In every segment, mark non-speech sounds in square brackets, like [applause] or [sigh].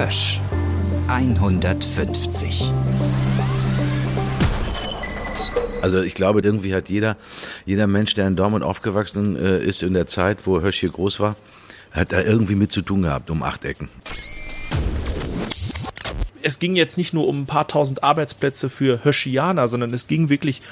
Hösch 150. Also ich glaube, irgendwie hat jeder, jeder Mensch, der in Dortmund aufgewachsen äh, ist in der Zeit, wo Hösch hier groß war, hat da irgendwie mit zu tun gehabt, um acht Ecken. Es ging jetzt nicht nur um ein paar tausend Arbeitsplätze für Höschianer, sondern es ging wirklich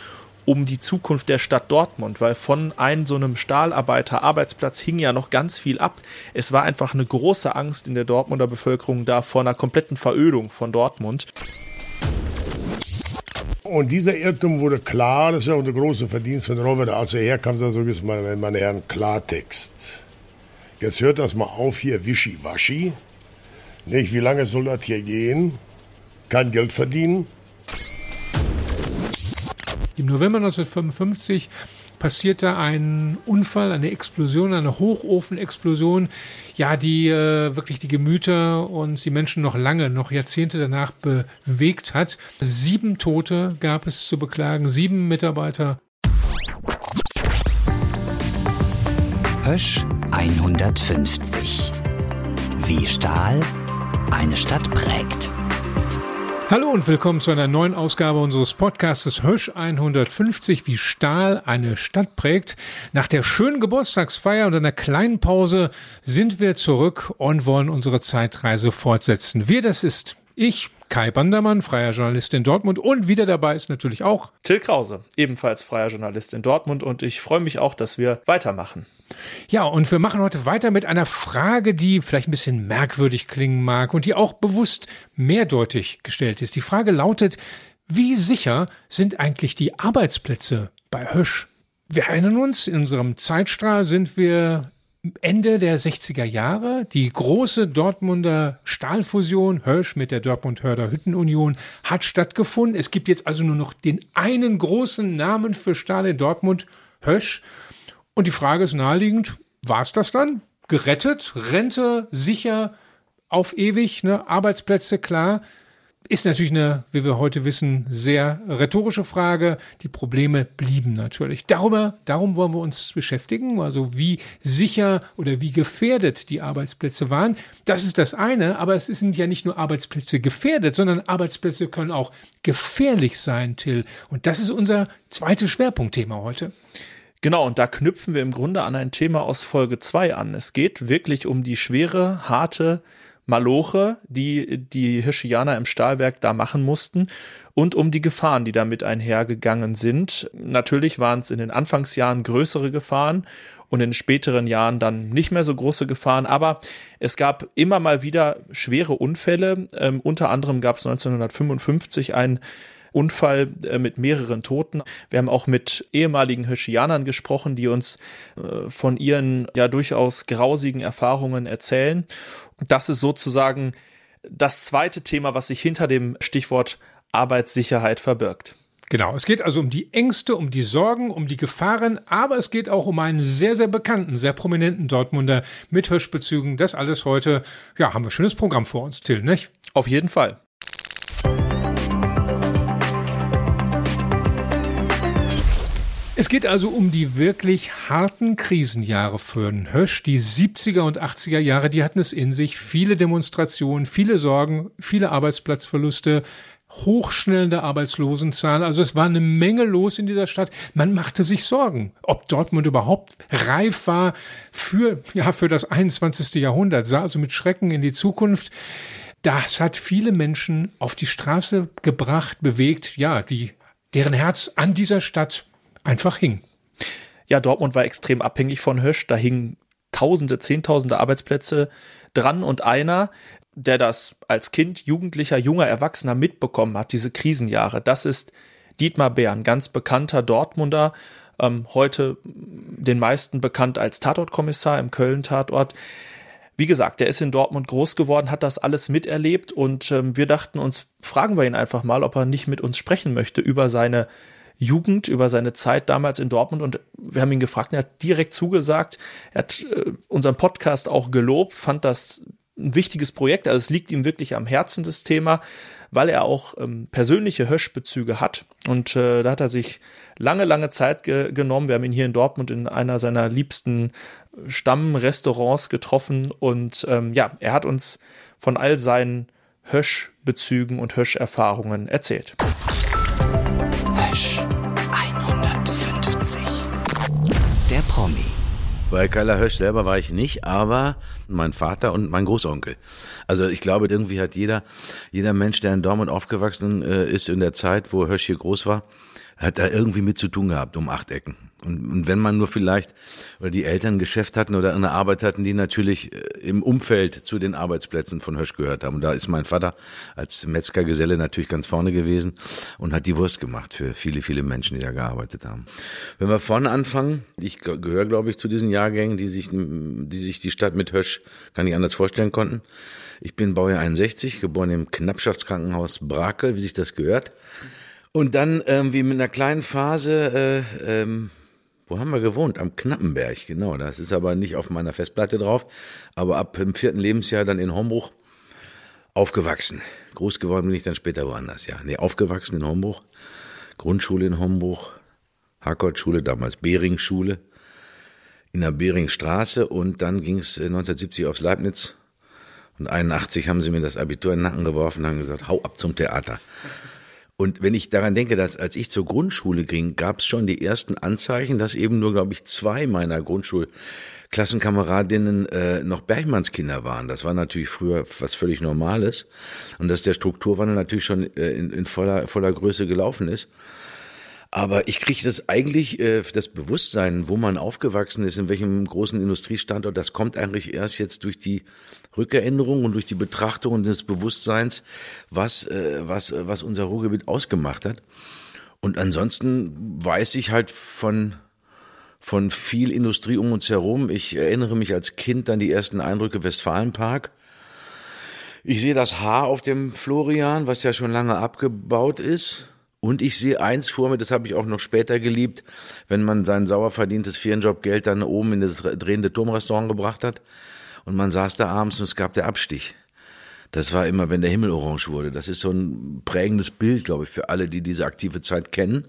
um die Zukunft der Stadt Dortmund, weil von einem so einem Stahlarbeiter-Arbeitsplatz hing ja noch ganz viel ab. Es war einfach eine große Angst in der Dortmunder Bevölkerung da vor einer kompletten Verödung von Dortmund. Und dieser Irrtum wurde klar, das ist ja auch der große Verdienst von Robert, als er herkam, so ist meine, meine Herren Klartext. Jetzt hört das mal auf hier, Wischiwaschi. Nicht, wie lange soll das hier gehen? Kein Geld verdienen? Im November 1955 passierte ein Unfall, eine Explosion, eine Hochofenexplosion, ja, die äh, wirklich die Gemüter und die Menschen noch lange, noch Jahrzehnte danach bewegt hat. Sieben Tote gab es zu beklagen, sieben Mitarbeiter. Hösch 150. Wie Stahl eine Stadt prägt. Hallo und willkommen zu einer neuen Ausgabe unseres Podcastes Hösch 150, wie Stahl eine Stadt prägt. Nach der schönen Geburtstagsfeier und einer kleinen Pause sind wir zurück und wollen unsere Zeitreise fortsetzen. Wir, das ist ich, Kai Bandermann, freier Journalist in Dortmund und wieder dabei ist natürlich auch Till Krause, ebenfalls freier Journalist in Dortmund und ich freue mich auch, dass wir weitermachen. Ja, und wir machen heute weiter mit einer Frage, die vielleicht ein bisschen merkwürdig klingen mag und die auch bewusst mehrdeutig gestellt ist. Die Frage lautet, wie sicher sind eigentlich die Arbeitsplätze bei Hösch? Wir erinnern uns, in unserem Zeitstrahl sind wir Ende der 60er Jahre. Die große Dortmunder Stahlfusion Hösch mit der Dortmund-Hörder Hüttenunion hat stattgefunden. Es gibt jetzt also nur noch den einen großen Namen für Stahl in Dortmund, Hösch. Und die Frage ist naheliegend, war es das dann? Gerettet, Rente sicher auf ewig, ne? Arbeitsplätze klar. Ist natürlich eine, wie wir heute wissen, sehr rhetorische Frage. Die Probleme blieben natürlich. Darüber, darum wollen wir uns beschäftigen. Also wie sicher oder wie gefährdet die Arbeitsplätze waren. Das ist das eine. Aber es sind ja nicht nur Arbeitsplätze gefährdet, sondern Arbeitsplätze können auch gefährlich sein, Till. Und das ist unser zweites Schwerpunktthema heute. Genau, und da knüpfen wir im Grunde an ein Thema aus Folge 2 an. Es geht wirklich um die schwere, harte Maloche, die die Hirschianer im Stahlwerk da machen mussten und um die Gefahren, die damit einhergegangen sind. Natürlich waren es in den Anfangsjahren größere Gefahren und in späteren Jahren dann nicht mehr so große Gefahren, aber es gab immer mal wieder schwere Unfälle. Ähm, unter anderem gab es 1955 einen Unfall äh, mit mehreren Toten. Wir haben auch mit ehemaligen Höschianern gesprochen, die uns äh, von ihren ja durchaus grausigen Erfahrungen erzählen. Das ist sozusagen das zweite Thema, was sich hinter dem Stichwort Arbeitssicherheit verbirgt. Genau, es geht also um die Ängste, um die Sorgen, um die Gefahren, aber es geht auch um einen sehr, sehr bekannten, sehr prominenten Dortmunder mit Hirschbezügen. Das alles heute, ja, haben wir ein schönes Programm vor uns, Till, nicht? Auf jeden Fall. Es geht also um die wirklich harten Krisenjahre für den Hösch. Die 70er und 80er Jahre, die hatten es in sich. Viele Demonstrationen, viele Sorgen, viele Arbeitsplatzverluste, hochschnellende Arbeitslosenzahlen. Also es war eine Menge los in dieser Stadt. Man machte sich Sorgen, ob Dortmund überhaupt reif war für, ja, für das 21. Jahrhundert, sah also mit Schrecken in die Zukunft. Das hat viele Menschen auf die Straße gebracht, bewegt, ja, die, deren Herz an dieser Stadt einfach hing. Ja, Dortmund war extrem abhängig von Hösch. Da hingen Tausende, Zehntausende Arbeitsplätze dran und einer, der das als Kind, Jugendlicher, junger Erwachsener mitbekommen hat, diese Krisenjahre, das ist Dietmar Bär, ein ganz bekannter Dortmunder, ähm, heute den meisten bekannt als Tatortkommissar im Köln-Tatort. Wie gesagt, der ist in Dortmund groß geworden, hat das alles miterlebt und ähm, wir dachten uns, fragen wir ihn einfach mal, ob er nicht mit uns sprechen möchte über seine Jugend, über seine Zeit damals in Dortmund und wir haben ihn gefragt, er hat direkt zugesagt, er hat äh, unseren Podcast auch gelobt, fand das ein wichtiges Projekt. Also es liegt ihm wirklich am Herzen, das Thema, weil er auch ähm, persönliche Höschbezüge hat. Und äh, da hat er sich lange, lange Zeit ge genommen. Wir haben ihn hier in Dortmund in einer seiner liebsten Stammrestaurants getroffen. Und ähm, ja, er hat uns von all seinen Höschbezügen und Höscherfahrungen erzählt. Der Promi. Bei Carla Hösch selber war ich nicht, aber mein Vater und mein Großonkel. Also ich glaube, irgendwie hat jeder, jeder Mensch, der in Dortmund aufgewachsen äh, ist in der Zeit, wo Hösch hier groß war, hat da irgendwie mit zu tun gehabt, um acht Ecken. Und, und wenn man nur vielleicht, oder die Eltern ein Geschäft hatten oder eine Arbeit hatten, die natürlich äh, im Umfeld zu den Arbeitsplätzen von Hösch gehört haben. Und da ist mein Vater als Metzgergeselle natürlich ganz vorne gewesen und hat die Wurst gemacht für viele, viele Menschen, die da gearbeitet haben. Wenn wir vorne anfangen, ich gehöre, glaube ich, zu diesen Jahrgängen, die sich, die sich die Stadt mit Hösch gar nicht anders vorstellen konnten. Ich bin Baujahr 61, geboren im Knappschaftskrankenhaus Brakel, wie sich das gehört. Und dann irgendwie mit einer kleinen Phase, äh, ähm, wo haben wir gewohnt? Am Knappenberg, genau. Das ist aber nicht auf meiner Festplatte drauf. Aber ab dem vierten Lebensjahr dann in Hombruch aufgewachsen. Groß geworden bin ich dann später woanders, ja. Nee, aufgewachsen in Hombruch. Grundschule in Hombruch. Harkort-Schule, damals Behring-Schule. In der Beringstraße. Und dann ging es 1970 aufs Leibniz. Und 81 haben sie mir das Abitur in den Nacken geworfen und haben gesagt, hau ab zum Theater. Und wenn ich daran denke, dass als ich zur Grundschule ging, gab es schon die ersten Anzeichen, dass eben nur, glaube ich, zwei meiner Grundschulklassenkameradinnen äh, noch Bergmannskinder waren. Das war natürlich früher was völlig Normales. Und dass der Strukturwandel natürlich schon äh, in, in voller, voller Größe gelaufen ist. Aber ich kriege das eigentlich, äh, das Bewusstsein, wo man aufgewachsen ist, in welchem großen Industriestandort, das kommt eigentlich erst jetzt durch die Rückerinnerung und durch die Betrachtung des Bewusstseins, was, äh, was, was unser Ruhrgebiet ausgemacht hat. Und ansonsten weiß ich halt von, von viel Industrie um uns herum. Ich erinnere mich als Kind an die ersten Eindrücke Westfalenpark. Ich sehe das Haar auf dem Florian, was ja schon lange abgebaut ist. Und ich sehe eins vor mir, das habe ich auch noch später geliebt, wenn man sein sauer verdientes Ferienjobgeld dann oben in das drehende Turmrestaurant gebracht hat. Und man saß da abends und es gab der Abstich. Das war immer, wenn der Himmel orange wurde. Das ist so ein prägendes Bild, glaube ich, für alle, die diese aktive Zeit kennen.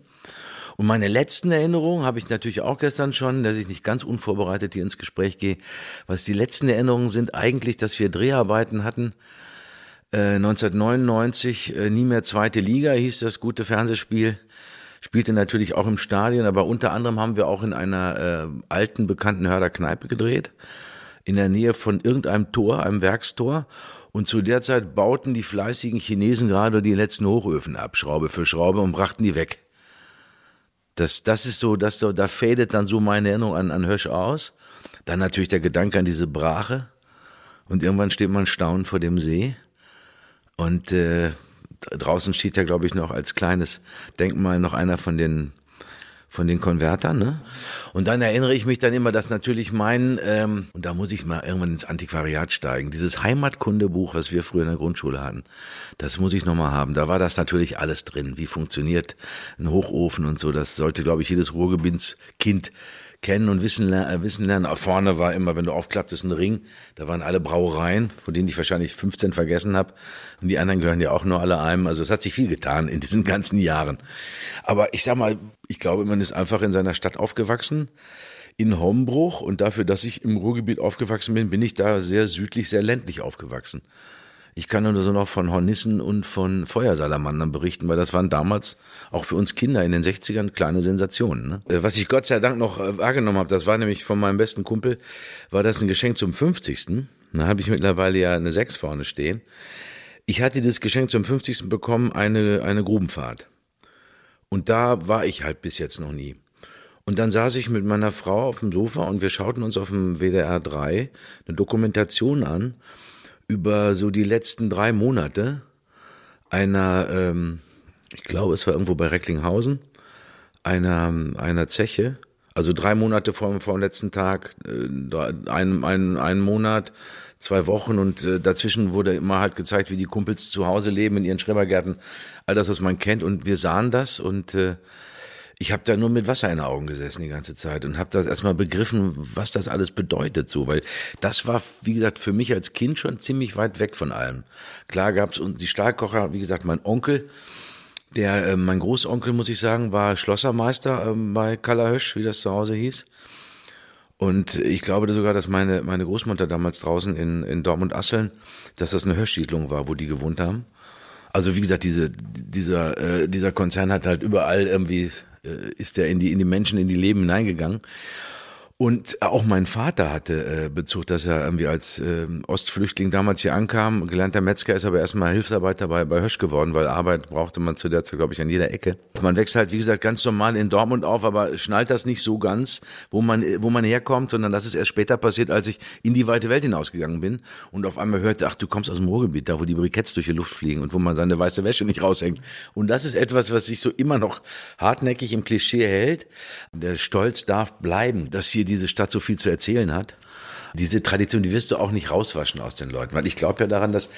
Und meine letzten Erinnerungen habe ich natürlich auch gestern schon, dass ich nicht ganz unvorbereitet hier ins Gespräch gehe. Was die letzten Erinnerungen sind eigentlich, dass wir Dreharbeiten hatten 1999 äh, äh, nie mehr zweite Liga hieß das gute Fernsehspiel. Spielte natürlich auch im Stadion, aber unter anderem haben wir auch in einer äh, alten bekannten Hörder Kneipe gedreht, in der Nähe von irgendeinem Tor, einem Werkstor. Und zu der Zeit bauten die fleißigen Chinesen gerade die letzten Hochöfen ab, Schraube für Schraube, und brachten die weg. Das, das ist so, das, da fadet dann so meine Erinnerung an, an Hösch aus. Dann natürlich der Gedanke an diese Brache. Und irgendwann steht man staunend vor dem See. Und äh, draußen steht ja, glaube ich, noch als kleines Denkmal noch einer von den von den Konvertern, ne? Und dann erinnere ich mich dann immer, dass natürlich mein, ähm, und da muss ich mal irgendwann ins Antiquariat steigen, dieses Heimatkundebuch, was wir früher in der Grundschule hatten, das muss ich nochmal haben. Da war das natürlich alles drin. Wie funktioniert ein Hochofen und so. Das sollte, glaube ich, jedes Ruhrgebinskind kennen und wissen, äh, wissen lernen. Vorne war immer, wenn du aufklapptest, ein Ring. Da waren alle Brauereien, von denen ich wahrscheinlich 15 vergessen habe. Und die anderen gehören ja auch nur alle einem. Also es hat sich viel getan in diesen ganzen Jahren. Aber ich sag mal, ich glaube, man ist einfach in seiner Stadt aufgewachsen in Hombruch und dafür, dass ich im Ruhrgebiet aufgewachsen bin, bin ich da sehr südlich, sehr ländlich aufgewachsen. Ich kann nur so noch von Hornissen und von Feuersalamandern berichten, weil das waren damals auch für uns Kinder in den 60ern kleine Sensationen. Ne? Äh, was ich Gott sei Dank noch äh, wahrgenommen habe, das war nämlich von meinem besten Kumpel, war das ein Geschenk zum 50. Da habe ich mittlerweile ja eine 6 vorne stehen. Ich hatte das Geschenk zum 50. bekommen, eine, eine Grubenfahrt. Und da war ich halt bis jetzt noch nie. Und dann saß ich mit meiner Frau auf dem Sofa und wir schauten uns auf dem WDR 3 eine Dokumentation an über so die letzten drei Monate einer, ähm, ich glaube, es war irgendwo bei Recklinghausen, einer, einer Zeche, also drei Monate vor, vor dem letzten Tag, äh, ein, ein, ein Monat, zwei Wochen und äh, dazwischen wurde immer halt gezeigt, wie die Kumpels zu Hause leben in ihren Schrebergärten, all das, was man kennt und wir sahen das und äh, ich habe da nur mit Wasser in den Augen gesessen die ganze Zeit und habe das erstmal begriffen, was das alles bedeutet so, weil das war, wie gesagt, für mich als Kind schon ziemlich weit weg von allem. Klar gab's und die Stahlkocher, wie gesagt, mein Onkel, der, äh, mein Großonkel, muss ich sagen, war Schlossermeister äh, bei Kallerhösch, wie das zu Hause hieß. Und ich glaube sogar, dass meine, meine Großmutter damals draußen in, in Dortmund-Asseln, dass das eine Höschsiedlung war, wo die gewohnt haben. Also wie gesagt, diese, dieser, äh, dieser Konzern hat halt überall irgendwie äh, ist er in die, in die Menschen, in die Leben hineingegangen. Und auch mein Vater hatte äh, Bezug, dass er irgendwie als äh, Ostflüchtling damals hier ankam. Gelernter Metzger ist aber erstmal Hilfsarbeiter bei, bei Hösch geworden, weil Arbeit brauchte man zu der Zeit, glaube ich, an jeder Ecke. Man wächst halt, wie gesagt, ganz normal in Dortmund auf, aber schnallt das nicht so ganz, wo man, wo man herkommt, sondern das ist erst später passiert, als ich in die weite Welt hinausgegangen bin und auf einmal hörte, ach, du kommst aus dem Ruhrgebiet, da wo die Briketts durch die Luft fliegen und wo man seine weiße Wäsche nicht raushängt. Und das ist etwas, was sich so immer noch hartnäckig im Klischee hält. Der Stolz darf bleiben, dass hier diese Stadt so viel zu erzählen hat. Diese Tradition, die wirst du auch nicht rauswaschen aus den Leuten, weil ich glaube ja daran, dass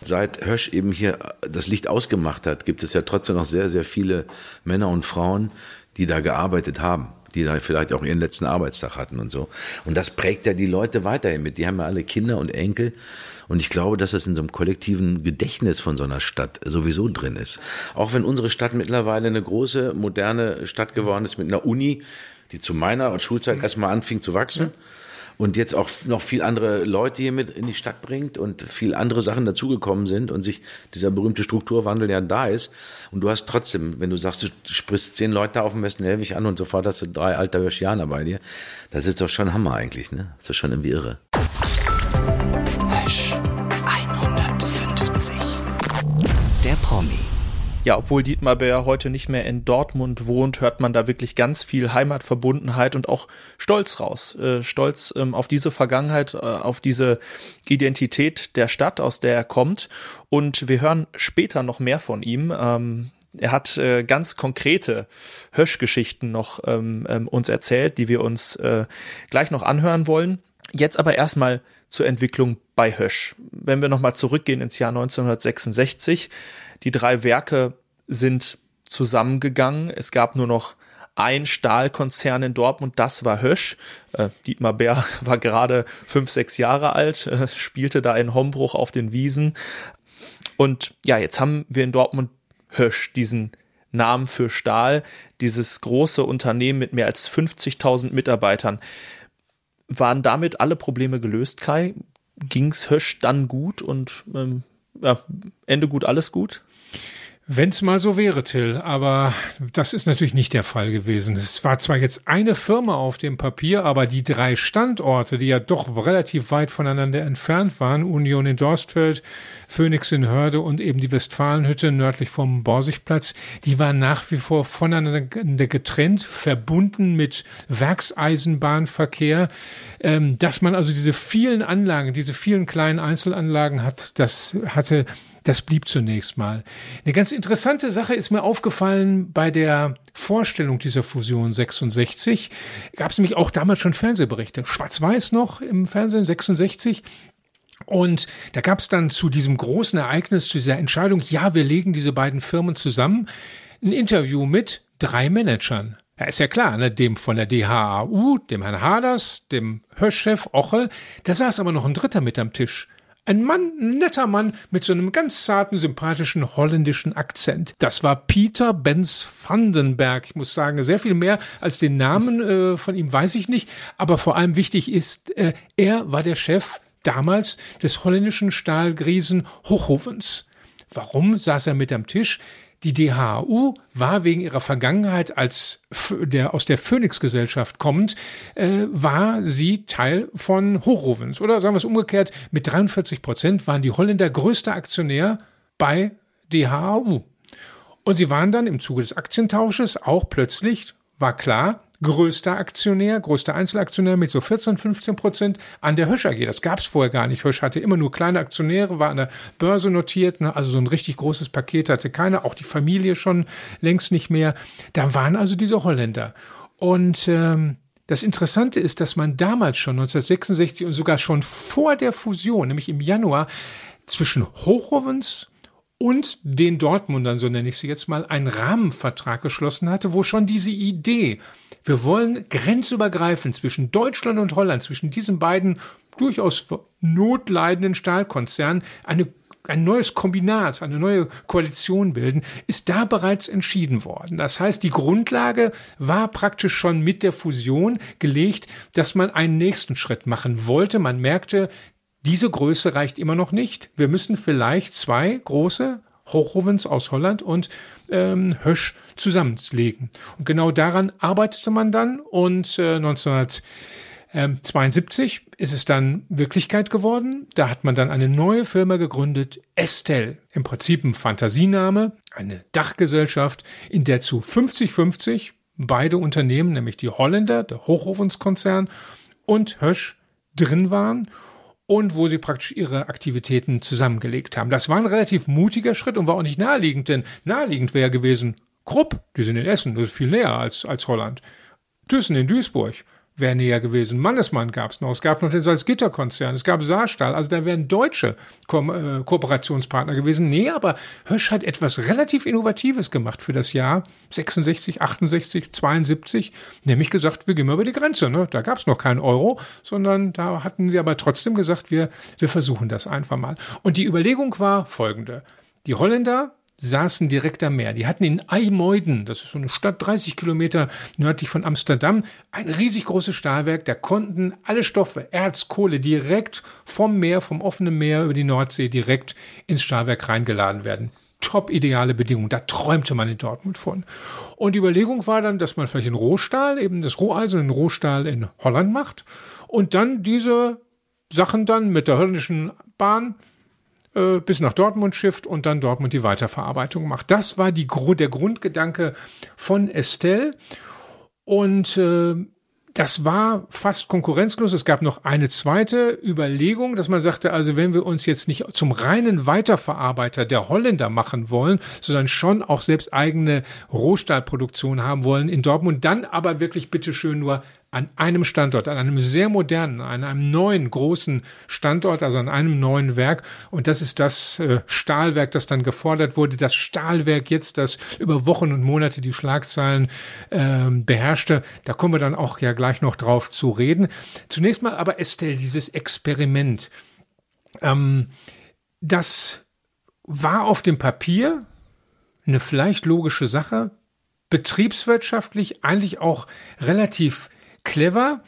seit Hösch eben hier das Licht ausgemacht hat, gibt es ja trotzdem noch sehr, sehr viele Männer und Frauen, die da gearbeitet haben die da vielleicht auch ihren letzten Arbeitstag hatten und so. Und das prägt ja die Leute weiterhin mit. Die haben ja alle Kinder und Enkel. Und ich glaube, dass das in so einem kollektiven Gedächtnis von so einer Stadt sowieso drin ist. Auch wenn unsere Stadt mittlerweile eine große, moderne Stadt geworden ist mit einer Uni, die zu meiner Schulzeit erstmal anfing zu wachsen. Und jetzt auch noch viel andere Leute hier mit in die Stadt bringt und viel andere Sachen dazugekommen sind und sich dieser berühmte Strukturwandel ja da ist. Und du hast trotzdem, wenn du sagst, du sprichst zehn Leute auf dem Westen Helwig an und sofort hast du drei alter Hirschianer bei dir, das ist doch schon Hammer eigentlich, ne? Das ist schon irgendwie irre. Hösch 150. Der Promi. Ja, obwohl Dietmar Bär heute nicht mehr in Dortmund wohnt, hört man da wirklich ganz viel Heimatverbundenheit und auch Stolz raus. Äh, Stolz ähm, auf diese Vergangenheit, äh, auf diese Identität der Stadt, aus der er kommt. Und wir hören später noch mehr von ihm. Ähm, er hat äh, ganz konkrete Hösch-Geschichten noch ähm, ähm uns erzählt, die wir uns äh, gleich noch anhören wollen. Jetzt aber erstmal zur Entwicklung bei Hösch. Wenn wir nochmal zurückgehen ins Jahr 1966, die drei Werke sind zusammengegangen. Es gab nur noch ein Stahlkonzern in Dortmund, das war Hösch. Äh, Dietmar Bär [laughs] war gerade fünf, sechs Jahre alt, äh, spielte da in Hombruch auf den Wiesen. Und ja, jetzt haben wir in Dortmund Hösch, diesen Namen für Stahl, dieses große Unternehmen mit mehr als 50.000 Mitarbeitern. Waren damit alle Probleme gelöst, Kai? Ging's Hösch dann gut und ähm, ja, Ende gut, alles gut? Wenn's mal so wäre, Till, aber das ist natürlich nicht der Fall gewesen. Es war zwar jetzt eine Firma auf dem Papier, aber die drei Standorte, die ja doch relativ weit voneinander entfernt waren, Union in Dorstfeld, Phoenix in Hörde und eben die Westfalenhütte nördlich vom Borsigplatz, die waren nach wie vor voneinander getrennt, verbunden mit Werkseisenbahnverkehr. Ähm, dass man also diese vielen Anlagen, diese vielen kleinen Einzelanlagen hat, das hatte das blieb zunächst mal. Eine ganz interessante Sache ist mir aufgefallen bei der Vorstellung dieser Fusion 66. Gab es nämlich auch damals schon Fernsehberichte. Schwarz-Weiß noch im Fernsehen 66. Und da gab es dann zu diesem großen Ereignis, zu dieser Entscheidung, ja, wir legen diese beiden Firmen zusammen, ein Interview mit drei Managern. Ja, ist ja klar, ne? dem von der DHAU, dem Herrn Haders, dem Höschchef Ochel. Da saß aber noch ein Dritter mit am Tisch. Ein Mann, ein netter Mann mit so einem ganz zarten, sympathischen holländischen Akzent. Das war Peter Benz Vandenberg. Ich muss sagen, sehr viel mehr als den Namen äh, von ihm weiß ich nicht. Aber vor allem wichtig ist, äh, er war der Chef damals des holländischen Stahlgriesen Hochhofens. Warum saß er mit am Tisch? Die DHU war wegen ihrer Vergangenheit als der aus der Phoenix-Gesellschaft kommend, äh, war sie Teil von Hochrovens. Oder sagen wir es umgekehrt, mit 43 Prozent waren die Holländer größter Aktionär bei DHU. Und sie waren dann im Zuge des Aktientausches auch plötzlich, war klar, größter Aktionär, größter Einzelaktionär mit so 14, 15 Prozent an der Hösch AG. Das gab es vorher gar nicht. Hösch hatte immer nur kleine Aktionäre, war an der Börse notiert, ne? also so ein richtig großes Paket hatte keiner, auch die Familie schon längst nicht mehr. Da waren also diese Holländer. Und ähm, das Interessante ist, dass man damals schon 1966 und sogar schon vor der Fusion, nämlich im Januar, zwischen Hochrovens und den Dortmundern, so nenne ich sie jetzt mal, einen Rahmenvertrag geschlossen hatte, wo schon diese Idee, wir wollen grenzübergreifend zwischen Deutschland und Holland, zwischen diesen beiden durchaus notleidenden Stahlkonzernen, eine ein neues Kombinat, eine neue Koalition bilden, ist da bereits entschieden worden. Das heißt, die Grundlage war praktisch schon mit der Fusion gelegt, dass man einen nächsten Schritt machen wollte. Man merkte, diese Größe reicht immer noch nicht. Wir müssen vielleicht zwei große Hochowens aus Holland und ähm, Hösch zusammenlegen. Und genau daran arbeitete man dann und äh, 1972 ist es dann Wirklichkeit geworden. Da hat man dann eine neue Firma gegründet, Estelle. Im Prinzip ein Fantasiename, eine Dachgesellschaft, in der zu 50-50 beide Unternehmen, nämlich die Holländer, der Hochofenskonzern und Hösch drin waren und wo sie praktisch ihre Aktivitäten zusammengelegt haben. Das war ein relativ mutiger Schritt und war auch nicht naheliegend, denn naheliegend wäre gewesen Krupp, die sind in Essen, das ist viel näher als, als Holland. Thyssen in Duisburg wäre näher gewesen. Mannesmann gab es noch. Es gab noch den Salzgitter-Konzern. Es gab Saarstahl. Also da wären deutsche Ko äh, Kooperationspartner gewesen. Nee, aber Hösch hat etwas relativ Innovatives gemacht für das Jahr 66, 68, 72. Nämlich gesagt, wir gehen mal über die Grenze. Ne? Da gab es noch keinen Euro, sondern da hatten sie aber trotzdem gesagt, wir, wir versuchen das einfach mal. Und die Überlegung war folgende. Die Holländer saßen direkt am Meer. Die hatten in Eimeuden, das ist so eine Stadt 30 Kilometer nördlich von Amsterdam, ein riesig großes Stahlwerk. Da konnten alle Stoffe, Erz, Kohle direkt vom Meer, vom offenen Meer über die Nordsee direkt ins Stahlwerk reingeladen werden. Top ideale Bedingungen. Da träumte man in Dortmund von. Und die Überlegung war dann, dass man vielleicht in Rohstahl, eben das Roheisen in Rohstahl in Holland macht und dann diese Sachen dann mit der holländischen Bahn äh, bis nach Dortmund schifft und dann Dortmund die Weiterverarbeitung macht. Das war die, der Grundgedanke von Estelle. Und äh, das war fast konkurrenzlos. Es gab noch eine zweite Überlegung, dass man sagte, also wenn wir uns jetzt nicht zum reinen Weiterverarbeiter der Holländer machen wollen, sondern schon auch selbst eigene Rohstahlproduktion haben wollen in Dortmund, dann aber wirklich bitteschön nur an einem Standort, an einem sehr modernen, an einem neuen großen Standort, also an einem neuen Werk. Und das ist das äh, Stahlwerk, das dann gefordert wurde. Das Stahlwerk jetzt, das über Wochen und Monate die Schlagzeilen äh, beherrschte. Da kommen wir dann auch ja gleich noch drauf zu reden. Zunächst mal aber Estelle, dieses Experiment. Ähm, das war auf dem Papier eine vielleicht logische Sache, betriebswirtschaftlich eigentlich auch relativ clever,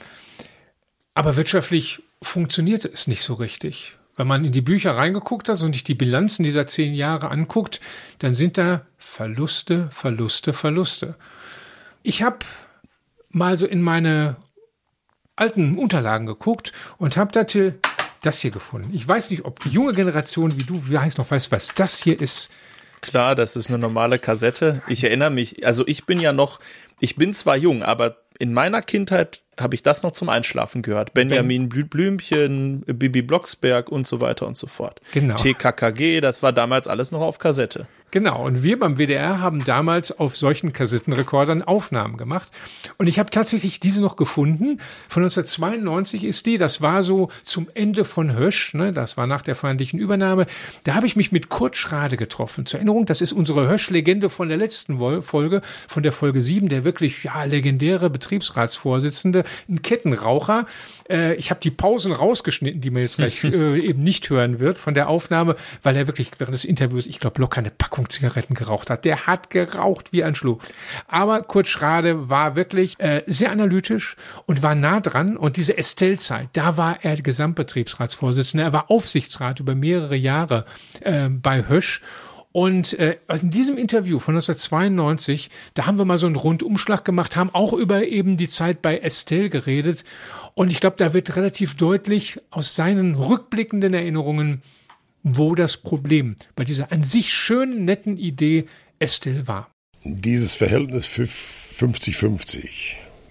aber wirtschaftlich funktionierte es nicht so richtig. Wenn man in die Bücher reingeguckt hat und sich die Bilanzen dieser zehn Jahre anguckt, dann sind da Verluste, Verluste, Verluste. Ich habe mal so in meine alten Unterlagen geguckt und habe da das hier gefunden. Ich weiß nicht, ob die junge Generation wie du, wie heißt noch, weiß, was das hier ist. Klar, das ist eine normale Kassette. Ich erinnere mich, also ich bin ja noch, ich bin zwar jung, aber in meiner Kindheit habe ich das noch zum Einschlafen gehört. Benjamin ben Blümchen, Bibi Blocksberg und so weiter und so fort. Genau. TKKG, das war damals alles noch auf Kassette. Genau, und wir beim WDR haben damals auf solchen Kassettenrekordern Aufnahmen gemacht. Und ich habe tatsächlich diese noch gefunden. Von 1992 ist die, das war so zum Ende von Hösch, ne, das war nach der feindlichen Übernahme. Da habe ich mich mit Kurt Schrade getroffen. Zur Erinnerung, das ist unsere Hösch-Legende von der letzten Folge, von der Folge 7, der wirklich ja, legendäre Betriebsratsvorsitzende, ein Kettenraucher. Äh, ich habe die Pausen rausgeschnitten, die man jetzt gleich [laughs] äh, eben nicht hören wird von der Aufnahme, weil er wirklich während des Interviews, ich glaube, locker eine Packung Zigaretten geraucht hat. Der hat geraucht wie ein Schluck. Aber Kurt Schrade war wirklich äh, sehr analytisch und war nah dran. Und diese Estelle-Zeit, da war er Gesamtbetriebsratsvorsitzender. Er war Aufsichtsrat über mehrere Jahre äh, bei Hösch. Und äh, in diesem Interview von 1992, da haben wir mal so einen Rundumschlag gemacht, haben auch über eben die Zeit bei Estelle geredet. Und ich glaube, da wird relativ deutlich aus seinen rückblickenden Erinnerungen, wo das Problem bei dieser an sich schönen, netten Idee Estelle war. Dieses Verhältnis für 50-50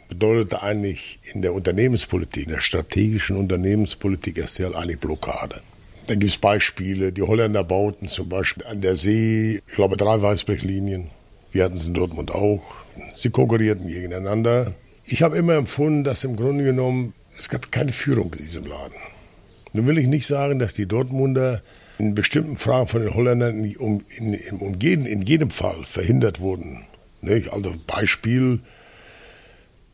bedeutete eigentlich in der Unternehmenspolitik, in der strategischen Unternehmenspolitik Estelle eigentlich Blockade. Da gibt es Beispiele. Die Holländer bauten zum Beispiel an der See, ich glaube, drei Weißblechlinien. Wir hatten es in Dortmund auch. Sie konkurrierten gegeneinander. Ich habe immer empfunden, dass im Grunde genommen es gab keine Führung in diesem Laden. Nun will ich nicht sagen, dass die Dortmunder in bestimmten Fragen von den Holländern in, in, in, in jedem Fall verhindert wurden. Nicht? Also Beispiel,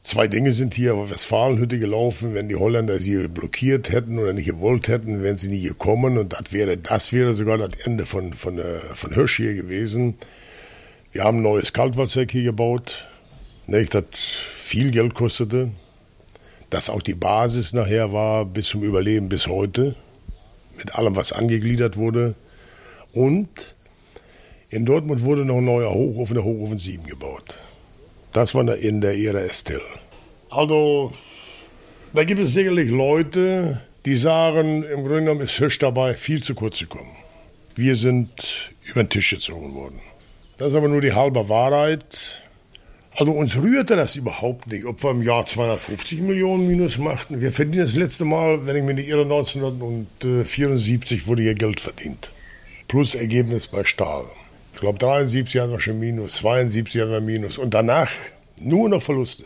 zwei Dinge sind hier auf Westfalenhütte gelaufen, wenn die Holländer sie blockiert hätten oder nicht gewollt hätten, wären sie nie gekommen und das wäre, das wäre sogar das Ende von, von, äh, von Hirsch hier gewesen. Wir haben ein neues Kaltwasserwerk hier gebaut, nicht? das viel Geld kostete, das auch die Basis nachher war bis zum Überleben bis heute mit allem, was angegliedert wurde. Und in Dortmund wurde noch ein neuer Hochofen, der Hochofen 7 gebaut. Das war in der Ära Estelle. Also, da gibt es sicherlich Leute, die sagen, im Grunde genommen ist Hirsch dabei, viel zu kurz zu kommen. Wir sind über den Tisch gezogen worden. Das ist aber nur die halbe Wahrheit. Also uns rührte das überhaupt nicht, ob wir im Jahr 250 Millionen Minus machten. Wir verdienen das letzte Mal, wenn ich mich nicht irre, 1974 wurde hier Geld verdient. Plus Ergebnis bei Stahl. Ich glaube 73 hatten wir schon Minus, 72 hatten wir Minus und danach nur noch Verluste.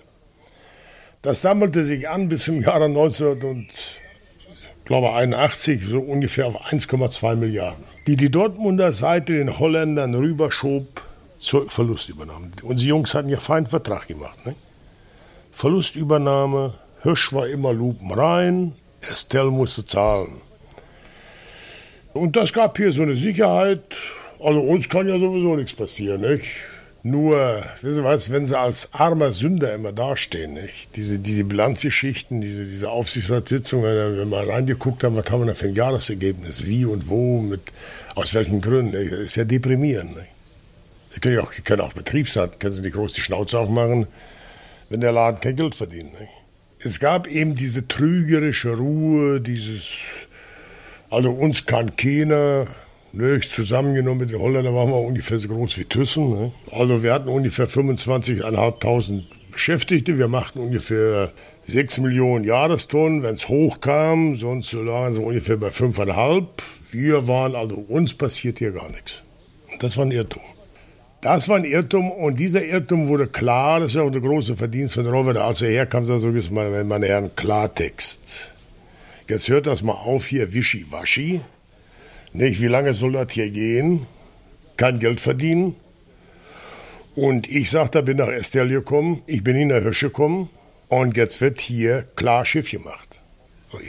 Das sammelte sich an bis zum Jahre 1981 so ungefähr auf 1,2 Milliarden, die die Dortmunder Seite den Holländern rüberschob zur Verlustübernahme. Unsere Jungs hatten ja feinen Vertrag gemacht. Ne? Verlustübernahme, Hirsch war immer Lupen rein, Estelle musste zahlen. Und das gab hier so eine Sicherheit. Also uns kann ja sowieso nichts passieren, nicht? Nur, wissen Sie was, wenn sie als armer Sünder immer dastehen, nicht? Diese, diese Bilanzgeschichten, diese, diese Aufsichtsratssitzung, wenn wir mal reingeguckt haben, was haben wir da für ein Jahresergebnis, wie und wo, mit, aus welchen Gründen, nicht? Das ist ja deprimierend, nicht? Sie können ja auch, Sie können auch Betriebsrat, können Sie nicht groß die Schnauze aufmachen, wenn der Laden kein Geld verdient. Nicht? Es gab eben diese trügerische Ruhe, dieses, also uns kann keiner, nicht, zusammengenommen mit den Holländern waren wir ungefähr so groß wie Thyssen. Ne? Also wir hatten ungefähr 25.500 Beschäftigte, wir machten ungefähr 6 Millionen Jahrestonnen, wenn es hochkam, sonst lagen sie ungefähr bei 5,5. Wir waren, also uns passiert hier gar nichts. Und das war ein Irrtum. Das war ein Irrtum und dieser Irrtum wurde klar, das ist ja auch der große Verdienst von Robert, als er herkam, so ist meine, meine Herren, Klartext. Jetzt hört das mal auf hier, Wischiwaschi. Nicht, wie lange soll das hier gehen? Kein Geld verdienen. Und ich sagte, bin nach Estelle gekommen, ich bin in der Hirsch gekommen und jetzt wird hier klar Schiff gemacht.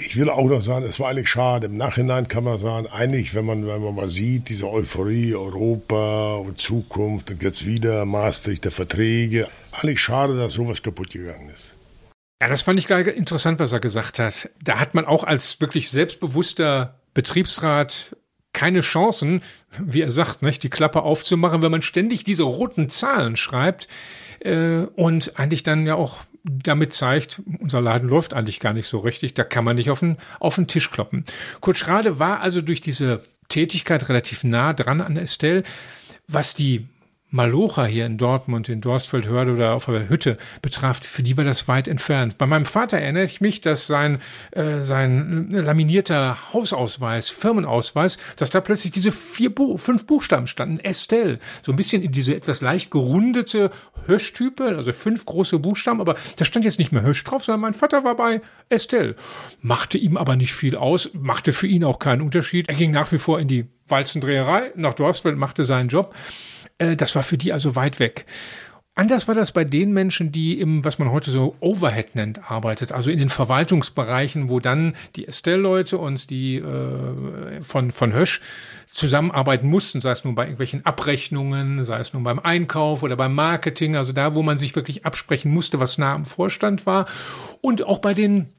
Ich will auch noch sagen, es war eigentlich schade. Im Nachhinein kann man sagen, eigentlich, wenn man, wenn man mal sieht, diese Euphorie, Europa und Zukunft und jetzt wieder Maastricht der Verträge, eigentlich schade, dass sowas kaputt gegangen ist. Ja, das fand ich gleich interessant, was er gesagt hat. Da hat man auch als wirklich selbstbewusster Betriebsrat keine Chancen, wie er sagt, nicht, die Klappe aufzumachen, wenn man ständig diese roten Zahlen schreibt äh, und eigentlich dann ja auch damit zeigt, unser Laden läuft eigentlich gar nicht so richtig, da kann man nicht auf den, auf den Tisch kloppen. Kurt Schrade war also durch diese Tätigkeit relativ nah dran an Estelle, was die Malocha hier in Dortmund, in Dorstfeldhörde oder auf der Hütte betraf, für die war das weit entfernt. Bei meinem Vater erinnere ich mich, dass sein, äh, sein laminierter Hausausweis, Firmenausweis, dass da plötzlich diese vier, fünf Buchstaben standen, Estelle. So ein bisschen in diese etwas leicht gerundete Höschtype, also fünf große Buchstaben, aber da stand jetzt nicht mehr Hösch drauf, sondern mein Vater war bei Estelle. Machte ihm aber nicht viel aus, machte für ihn auch keinen Unterschied. Er ging nach wie vor in die Walzendreherei, nach Dorfsfeld, machte seinen Job. Äh, das war für die also weit weg. Anders war das bei den Menschen, die im, was man heute so Overhead nennt, arbeitet, also in den Verwaltungsbereichen, wo dann die Estelle-Leute und die äh, von, von Hösch zusammenarbeiten mussten, sei es nun bei irgendwelchen Abrechnungen, sei es nun beim Einkauf oder beim Marketing, also da, wo man sich wirklich absprechen musste, was nah am Vorstand war und auch bei den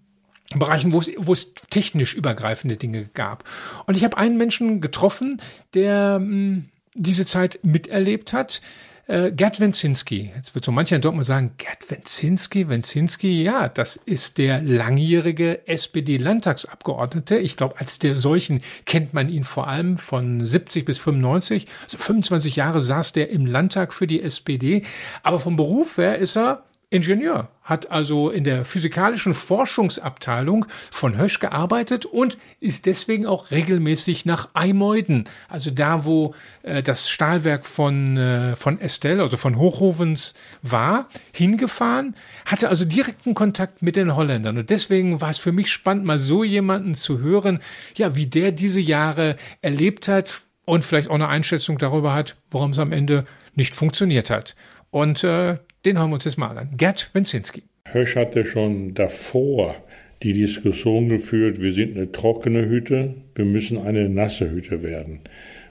Bereichen, wo es, wo es technisch übergreifende Dinge gab. Und ich habe einen Menschen getroffen, der mh, hm, diese Zeit miterlebt hat. Äh, Gerd Wenzinski, jetzt wird so mancher in Dortmund sagen, Gerd Wenzinski, Wenzinski, ja, das ist der langjährige SPD-Landtagsabgeordnete. Ich glaube, als der solchen kennt man ihn vor allem von 70 bis 95. Also 25 Jahre saß der im Landtag für die SPD. Aber vom Beruf her ist er Ingenieur, hat also in der physikalischen Forschungsabteilung von Hösch gearbeitet und ist deswegen auch regelmäßig nach Eimeuden, also da, wo äh, das Stahlwerk von, äh, von Estelle, also von Hochhovens war, hingefahren, hatte also direkten Kontakt mit den Holländern. Und deswegen war es für mich spannend, mal so jemanden zu hören, ja, wie der diese Jahre erlebt hat und vielleicht auch eine Einschätzung darüber hat, warum es am Ende nicht funktioniert hat. Und äh, den hören wir uns jetzt mal an. Gerd Wenzinski. Hösch hatte schon davor die Diskussion geführt, wir sind eine trockene Hütte, wir müssen eine nasse Hütte werden.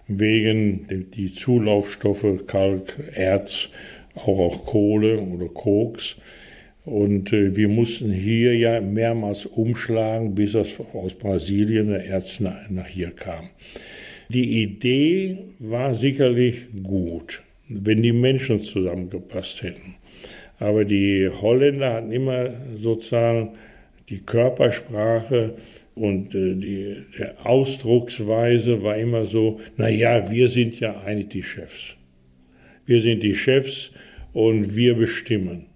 Wegen die Zulaufstoffe Kalk, Erz, auch auch Kohle oder Koks. Und äh, wir mussten hier ja mehrmals umschlagen, bis das aus Brasilien der Erz nach, nach hier kam. Die Idee war sicherlich gut, wenn die Menschen zusammengepasst hätten. Aber die Holländer hatten immer sozusagen die Körpersprache und äh, die, die Ausdrucksweise war immer so, naja, wir sind ja eigentlich die Chefs. Wir sind die Chefs und wir bestimmen,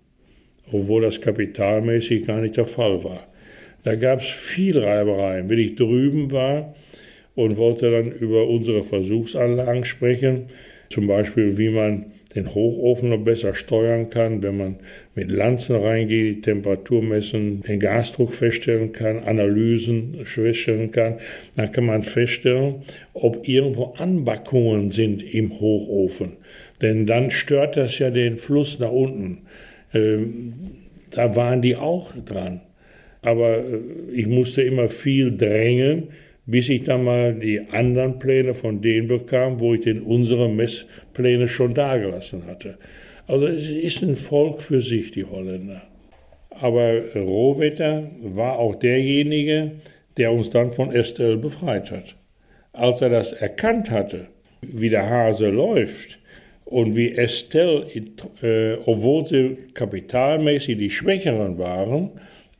obwohl das kapitalmäßig gar nicht der Fall war. Da gab es viel Reibereien. Wenn ich drüben war und wollte dann über unsere Versuchsanlagen sprechen, zum Beispiel wie man den Hochofen noch besser steuern kann, wenn man mit Lanzen reingeht, die Temperatur messen, den Gasdruck feststellen kann, Analysen feststellen kann, dann kann man feststellen, ob irgendwo Anbackungen sind im Hochofen. Denn dann stört das ja den Fluss nach unten. Ähm, da waren die auch dran. Aber äh, ich musste immer viel drängen, bis ich dann mal die anderen Pläne von denen bekam, wo ich den unsere Messpläne schon dagelassen hatte. Also es ist ein Volk für sich, die Holländer. Aber Rohwetter war auch derjenige, der uns dann von Estelle befreit hat. Als er das erkannt hatte, wie der Hase läuft und wie Estelle, äh, obwohl sie kapitalmäßig die Schwächeren waren,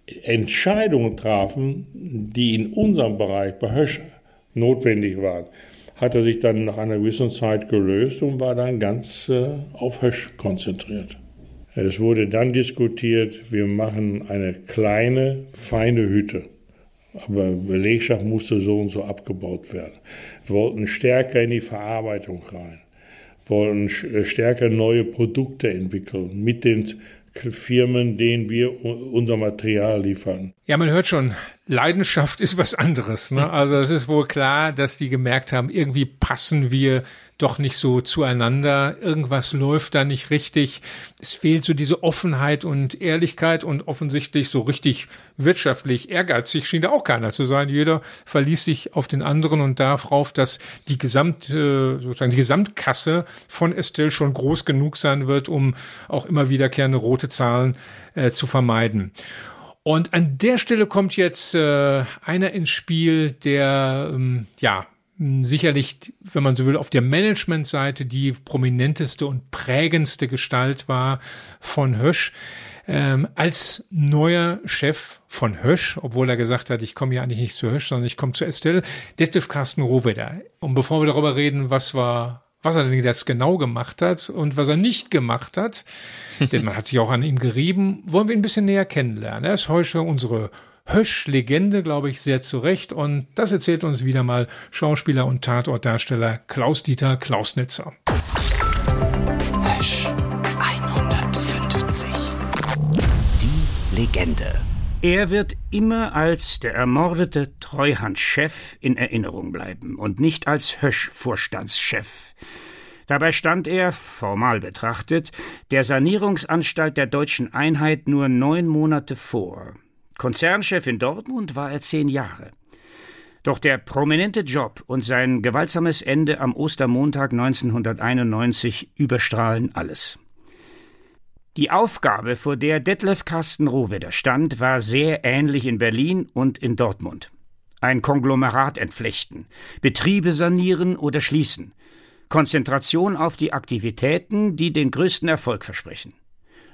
Entscheidungen trafen, die in unserem Bereich bei Hösch notwendig waren, hat er sich dann nach einer gewissen Zeit gelöst und war dann ganz äh, auf Hösch konzentriert. Es wurde dann diskutiert, wir machen eine kleine, feine Hütte. Aber Belegschaft musste so und so abgebaut werden. Wir wollten stärker in die Verarbeitung rein, wollten stärker neue Produkte entwickeln mit den Firmen, denen wir unser Material liefern. Ja, man hört schon, Leidenschaft [laughs] ist was anderes. Ne? Also es ist wohl klar, dass die gemerkt haben, irgendwie passen wir doch nicht so zueinander. Irgendwas läuft da nicht richtig. Es fehlt so diese Offenheit und Ehrlichkeit und offensichtlich so richtig wirtschaftlich ehrgeizig schien da auch keiner zu sein. Jeder verließ sich auf den anderen und darauf, dass die Gesamt, äh, sozusagen die Gesamtkasse von Estelle schon groß genug sein wird, um auch immer wiederkehrende rote Zahlen äh, zu vermeiden. Und an der Stelle kommt jetzt äh, einer ins Spiel, der ähm, ja sicherlich, wenn man so will, auf der Managementseite die prominenteste und prägendste Gestalt war von Hösch. Ähm, als neuer Chef von Hösch, obwohl er gesagt hat, ich komme ja eigentlich nicht zu Hösch, sondern ich komme zu Estelle, Detlef Carsten Rohweder. Und bevor wir darüber reden, was war was er denn jetzt genau gemacht hat und was er nicht gemacht hat, [laughs] denn man hat sich auch an ihm gerieben, wollen wir ihn ein bisschen näher kennenlernen. Er ist heute unsere Hösch-Legende, glaube ich, sehr zurecht. Und das erzählt uns wieder mal Schauspieler und Tatortdarsteller Klaus-Dieter Klausnitzer. Hösch 150. Die Legende. Er wird immer als der ermordete Treuhandchef in Erinnerung bleiben und nicht als Hösch-Vorstandschef. Dabei stand er, formal betrachtet, der Sanierungsanstalt der deutschen Einheit nur neun Monate vor. Konzernchef in Dortmund war er zehn Jahre. Doch der prominente Job und sein gewaltsames Ende am Ostermontag 1991 überstrahlen alles. Die Aufgabe, vor der Detlef Carsten Rohwedder stand, war sehr ähnlich in Berlin und in Dortmund. Ein Konglomerat entflechten, Betriebe sanieren oder schließen, Konzentration auf die Aktivitäten, die den größten Erfolg versprechen.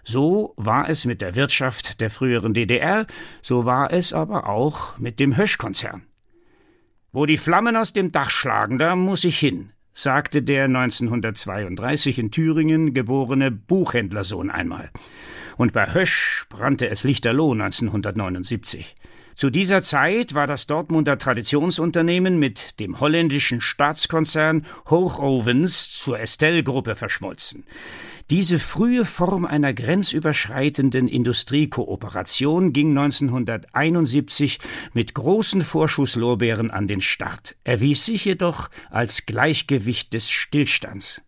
So war es mit der Wirtschaft der früheren DDR, so war es aber auch mit dem Hösch-Konzern. Wo die Flammen aus dem Dach schlagen, da muss ich hin, sagte der 1932 in Thüringen geborene Buchhändlersohn einmal. Und bei Hösch brannte es lichterloh 1979. Zu dieser Zeit war das Dortmunder Traditionsunternehmen mit dem holländischen Staatskonzern Hochovens zur Estelle-Gruppe verschmolzen. Diese frühe Form einer grenzüberschreitenden Industriekooperation ging 1971 mit großen Vorschusslorbeeren an den Start, erwies sich jedoch als Gleichgewicht des Stillstands.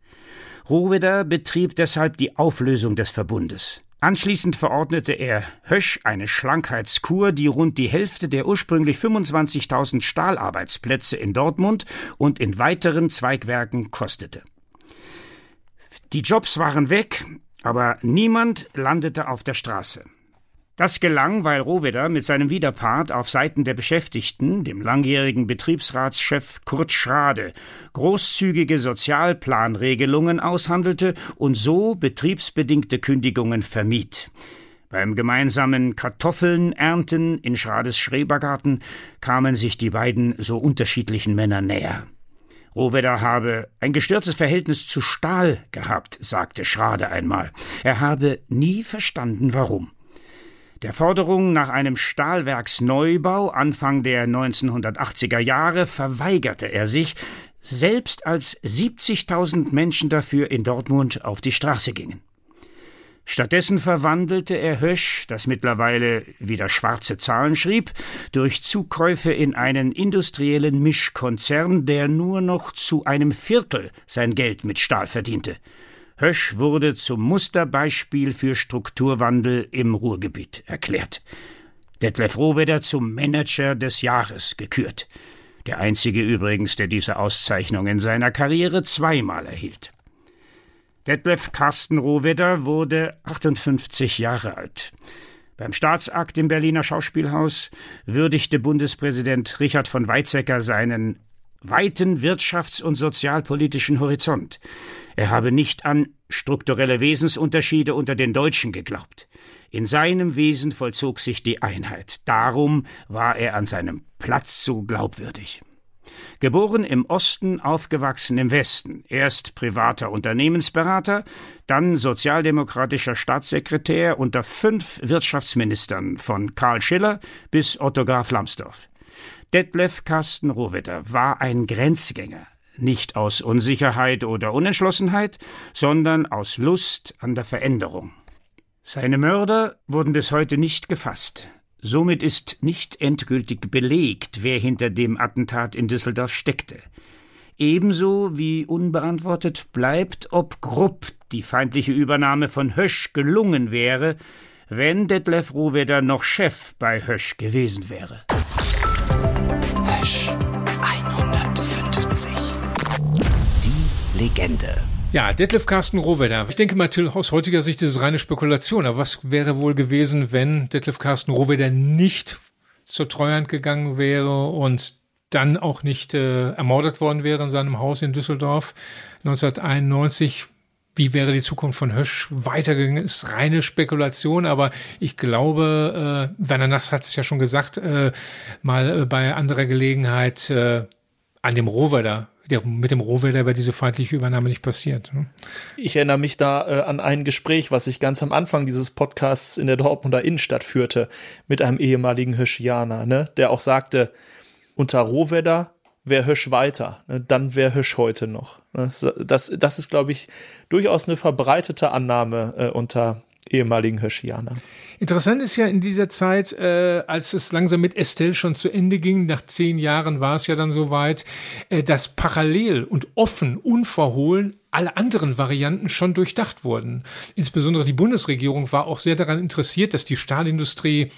Rohwedder betrieb deshalb die Auflösung des Verbundes. Anschließend verordnete er Hösch eine Schlankheitskur, die rund die Hälfte der ursprünglich 25.000 Stahlarbeitsplätze in Dortmund und in weiteren Zweigwerken kostete. Die Jobs waren weg, aber niemand landete auf der Straße. Das gelang, weil Rohwedder mit seinem Widerpart auf Seiten der Beschäftigten, dem langjährigen Betriebsratschef Kurt Schrade, großzügige Sozialplanregelungen aushandelte und so betriebsbedingte Kündigungen vermied. Beim gemeinsamen Kartoffeln ernten in Schrades Schrebergarten kamen sich die beiden so unterschiedlichen Männer näher. Rohwedder habe ein gestörtes Verhältnis zu Stahl gehabt, sagte Schrade einmal. Er habe nie verstanden, warum. Der Forderung nach einem Stahlwerksneubau Anfang der 1980er Jahre verweigerte er sich, selbst als 70.000 Menschen dafür in Dortmund auf die Straße gingen. Stattdessen verwandelte er Hösch, das mittlerweile wieder schwarze Zahlen schrieb, durch Zukäufe in einen industriellen Mischkonzern, der nur noch zu einem Viertel sein Geld mit Stahl verdiente. Hösch wurde zum Musterbeispiel für Strukturwandel im Ruhrgebiet erklärt. Detlef Rohwedder zum Manager des Jahres gekürt. Der einzige übrigens, der diese Auszeichnung in seiner Karriere zweimal erhielt. Detlef Carsten Rohwedder wurde 58 Jahre alt. Beim Staatsakt im Berliner Schauspielhaus würdigte Bundespräsident Richard von Weizsäcker seinen weiten wirtschafts- und sozialpolitischen Horizont. Er habe nicht an strukturelle Wesensunterschiede unter den Deutschen geglaubt. In seinem Wesen vollzog sich die Einheit. Darum war er an seinem Platz so glaubwürdig. Geboren im Osten, aufgewachsen im Westen, erst privater Unternehmensberater, dann sozialdemokratischer Staatssekretär unter fünf Wirtschaftsministern von Karl Schiller bis Otto Graf Lambsdorff. Detlef Carsten Rohwedder war ein Grenzgänger, nicht aus Unsicherheit oder Unentschlossenheit, sondern aus Lust an der Veränderung. Seine Mörder wurden bis heute nicht gefasst. Somit ist nicht endgültig belegt, wer hinter dem Attentat in Düsseldorf steckte. Ebenso wie unbeantwortet bleibt, ob Grupp die feindliche Übernahme von Hösch gelungen wäre, wenn Detlef Rohwedder noch Chef bei Hösch gewesen wäre. Hösch 150. Die Legende. Ja, Detlef Carsten Rohwedder. Ich denke mal, aus heutiger Sicht ist es reine Spekulation. Aber was wäre wohl gewesen, wenn Detlef Carsten Rohwedder nicht zur Treuhand gegangen wäre und dann auch nicht äh, ermordet worden wäre in seinem Haus in Düsseldorf 1991? Wie wäre die Zukunft von Hösch weitergegangen? Ist reine Spekulation, aber ich glaube, äh, Werner Nass hat es ja schon gesagt, äh, mal äh, bei anderer Gelegenheit äh, an dem Rohwedder der, mit dem Rohwälder wäre diese feindliche Übernahme nicht passiert. Ne? Ich erinnere mich da äh, an ein Gespräch, was ich ganz am Anfang dieses Podcasts in der Dortmunder Innenstadt führte mit einem ehemaligen Höschianer, ne, der auch sagte, unter Rohwedder wäre Hösch weiter, ne, dann wäre Hösch heute noch. Ne? Das, das ist, glaube ich, durchaus eine verbreitete Annahme äh, unter ehemaligen Höschianern. Interessant ist ja in dieser Zeit, äh, als es langsam mit Estelle schon zu Ende ging, nach zehn Jahren war es ja dann soweit, äh, dass parallel und offen, unverhohlen alle anderen Varianten schon durchdacht wurden. Insbesondere die Bundesregierung war auch sehr daran interessiert, dass die Stahlindustrie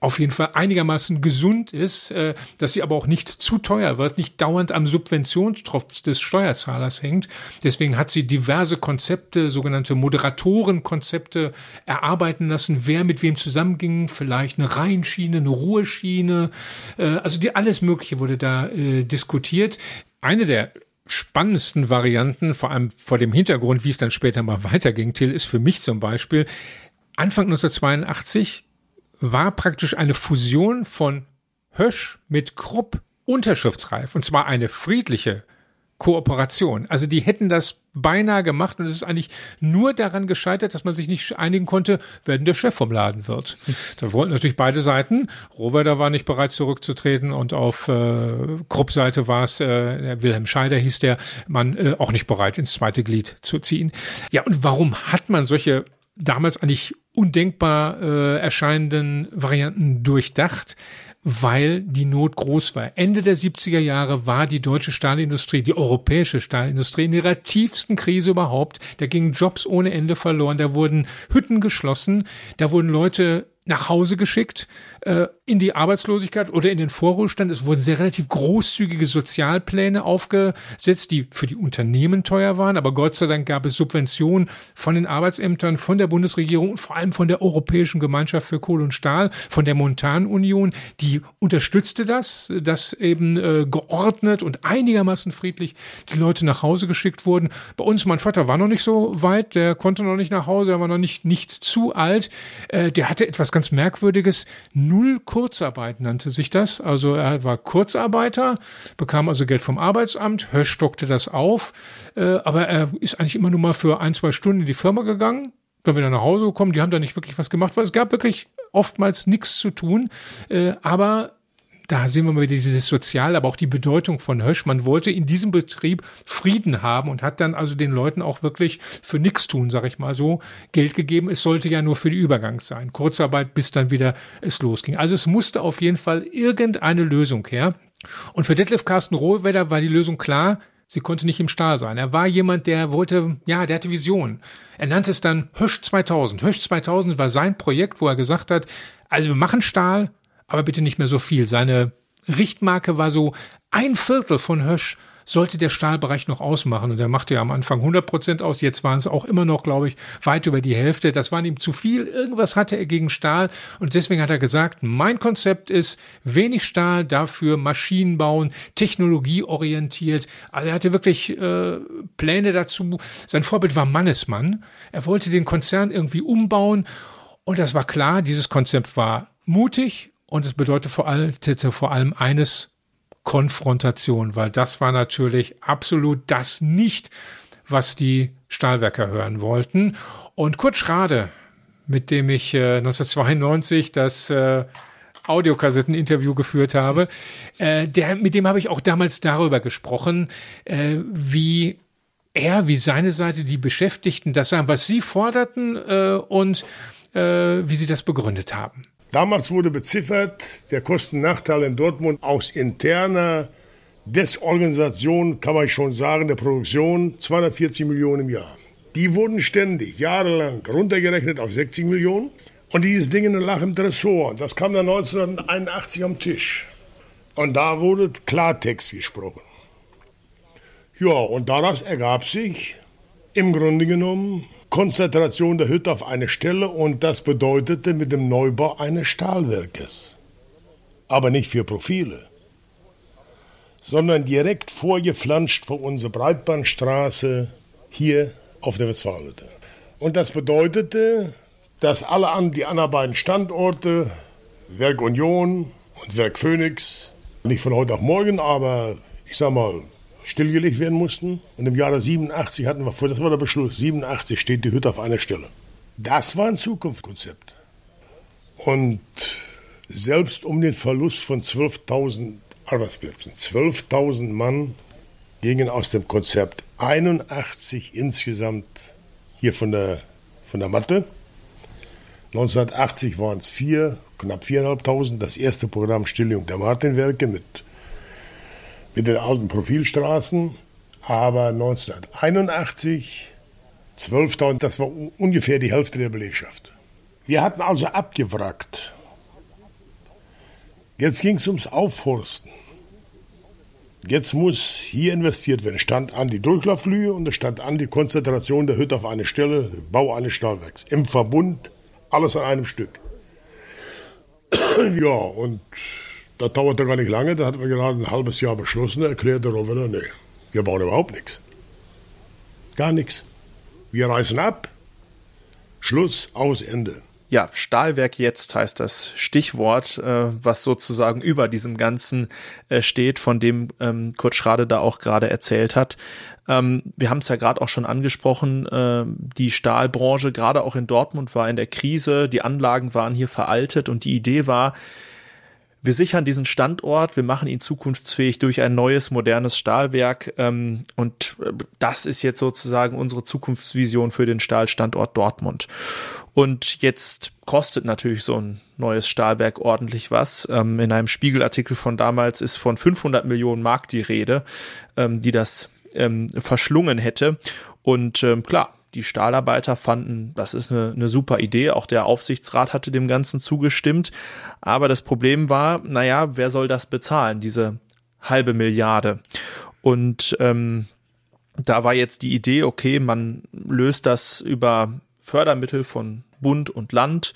auf jeden Fall einigermaßen gesund ist, äh, dass sie aber auch nicht zu teuer wird, nicht dauernd am Subventionstropf des Steuerzahlers hängt. Deswegen hat sie diverse Konzepte, sogenannte Moderatorenkonzepte erarbeiten lassen, wer mit wem zusammenging, vielleicht eine Rheinschiene, eine Ruheschiene, äh, also die alles Mögliche wurde da äh, diskutiert. Eine der spannendsten Varianten, vor allem vor dem Hintergrund, wie es dann später mal weiterging, Till, ist für mich zum Beispiel Anfang 1982 war praktisch eine Fusion von Hösch mit Krupp unterschriftsreif und zwar eine friedliche Kooperation. Also die hätten das beinahe gemacht und es ist eigentlich nur daran gescheitert, dass man sich nicht einigen konnte, wer denn der Chef vom Laden wird. Da wollten natürlich beide Seiten. Rohwedder war nicht bereit zurückzutreten und auf äh, Krupp-Seite war es, äh, Wilhelm Scheider hieß der Mann, äh, auch nicht bereit ins zweite Glied zu ziehen. Ja, und warum hat man solche damals eigentlich undenkbar äh, erscheinenden Varianten durchdacht? weil die Not groß war. Ende der 70er Jahre war die deutsche Stahlindustrie, die europäische Stahlindustrie in ihrer tiefsten Krise überhaupt. Da gingen Jobs ohne Ende verloren, da wurden Hütten geschlossen, da wurden Leute nach Hause geschickt, äh, in die Arbeitslosigkeit oder in den Vorruhestand. Es wurden sehr relativ großzügige Sozialpläne aufgesetzt, die für die Unternehmen teuer waren. Aber Gott sei Dank gab es Subventionen von den Arbeitsämtern, von der Bundesregierung und vor allem von der Europäischen Gemeinschaft für Kohle und Stahl, von der Montanunion. Die unterstützte das, dass eben äh, geordnet und einigermaßen friedlich die Leute nach Hause geschickt wurden. Bei uns, mein Vater war noch nicht so weit, der konnte noch nicht nach Hause, er war noch nicht, nicht zu alt. Äh, der hatte etwas ganz Merkwürdiges. Null Kurzarbeit nannte sich das. Also er war Kurzarbeiter, bekam also Geld vom Arbeitsamt, Hösch stockte das auf, äh, aber er ist eigentlich immer nur mal für ein, zwei Stunden in die Firma gegangen, dann wieder nach Hause gekommen. Die haben da nicht wirklich was gemacht, weil es gab wirklich oftmals nichts zu tun. Äh, aber da sehen wir mal wieder dieses Sozial, aber auch die Bedeutung von Hösch. Man wollte in diesem Betrieb Frieden haben und hat dann also den Leuten auch wirklich für nichts tun, sag ich mal so, Geld gegeben. Es sollte ja nur für die Übergang sein. Kurzarbeit, bis dann wieder es losging. Also es musste auf jeden Fall irgendeine Lösung her. Und für Detlef Carsten Rohwedder war die Lösung klar, sie konnte nicht im Stahl sein. Er war jemand, der wollte, ja, der hatte Vision. Er nannte es dann Hösch 2000. Hösch 2000 war sein Projekt, wo er gesagt hat, also wir machen Stahl, aber bitte nicht mehr so viel. Seine Richtmarke war so ein Viertel von Hösch sollte der Stahlbereich noch ausmachen. Und er machte ja am Anfang 100 Prozent aus. Jetzt waren es auch immer noch, glaube ich, weit über die Hälfte. Das war ihm zu viel. Irgendwas hatte er gegen Stahl. Und deswegen hat er gesagt, mein Konzept ist wenig Stahl, dafür Maschinen bauen, technologieorientiert. Also er hatte wirklich äh, Pläne dazu. Sein Vorbild war Mannesmann. Er wollte den Konzern irgendwie umbauen. Und das war klar, dieses Konzept war mutig und es bedeutete vor allem, vor allem eines, Konfrontation, weil das war natürlich absolut das nicht, was die Stahlwerker hören wollten. Und Kurt Schrade, mit dem ich äh, 1992 das äh, Audiokassetten-Interview geführt habe, äh, der, mit dem habe ich auch damals darüber gesprochen, äh, wie er, wie seine Seite, die Beschäftigten das sagen, was sie forderten äh, und äh, wie sie das begründet haben. Damals wurde beziffert, der Kostennachteil in Dortmund aus interner Desorganisation, kann man schon sagen, der Produktion 240 Millionen im Jahr. Die wurden ständig, jahrelang runtergerechnet auf 60 Millionen. Und dieses Ding lag im Tresor. Das kam dann 1981 am Tisch. Und da wurde Klartext gesprochen. Ja, und daraus ergab sich im Grunde genommen Konzentration der Hütte auf eine Stelle und das bedeutete mit dem Neubau eines Stahlwerkes. Aber nicht für Profile, sondern direkt vorgeflanscht vor unserer Breitbandstraße hier auf der Westfalenhütte. Und das bedeutete, dass alle an die anderen beiden Standorte, Werk Union und Werk Phoenix, nicht von heute auf morgen, aber ich sag mal stillgelegt werden mussten. Und im Jahre 87 hatten wir, das war der Beschluss, 87 steht die Hütte auf einer Stelle. Das war ein Zukunftskonzept. Und selbst um den Verlust von 12.000 Arbeitsplätzen, 12.000 Mann gingen aus dem Konzept 81 insgesamt hier von der, von der Matte. 1980 waren es vier, knapp 4.500. Das erste Programm Stillung der Martinwerke mit mit den alten Profilstraßen. Aber 1981, 12.000, das war ungefähr die Hälfte der Belegschaft. Wir hatten also abgewrackt. Jetzt ging es ums Aufforsten. Jetzt muss hier investiert werden. Stand an die Durchlaufflühe und es stand an die Konzentration der Hütte auf eine Stelle, Bau eines Stahlwerks. Im Verbund, alles an einem Stück. [clears throat] ja, und das dauerte gar nicht lange, da hatten wir gerade ein halbes Jahr beschlossen, erklärte Rover, nee, wir bauen überhaupt nichts. Gar nichts. Wir reißen ab, Schluss, aus, Ende. ja, Stahlwerk jetzt heißt das Stichwort, äh, was sozusagen über diesem Ganzen äh, steht, von dem ähm, Kurt Schrade da auch gerade erzählt hat. Ähm, wir haben es ja gerade auch schon angesprochen, äh, die Stahlbranche, gerade auch in Dortmund, war in der Krise, die Anlagen waren hier veraltet und die Idee war, wir sichern diesen Standort, wir machen ihn zukunftsfähig durch ein neues, modernes Stahlwerk. Ähm, und äh, das ist jetzt sozusagen unsere Zukunftsvision für den Stahlstandort Dortmund. Und jetzt kostet natürlich so ein neues Stahlwerk ordentlich was. Ähm, in einem Spiegelartikel von damals ist von 500 Millionen Mark die Rede, ähm, die das ähm, verschlungen hätte. Und ähm, klar, die Stahlarbeiter fanden, das ist eine, eine super Idee. Auch der Aufsichtsrat hatte dem Ganzen zugestimmt. Aber das Problem war, naja, wer soll das bezahlen, diese halbe Milliarde? Und ähm, da war jetzt die Idee, okay, man löst das über Fördermittel von Bund und Land.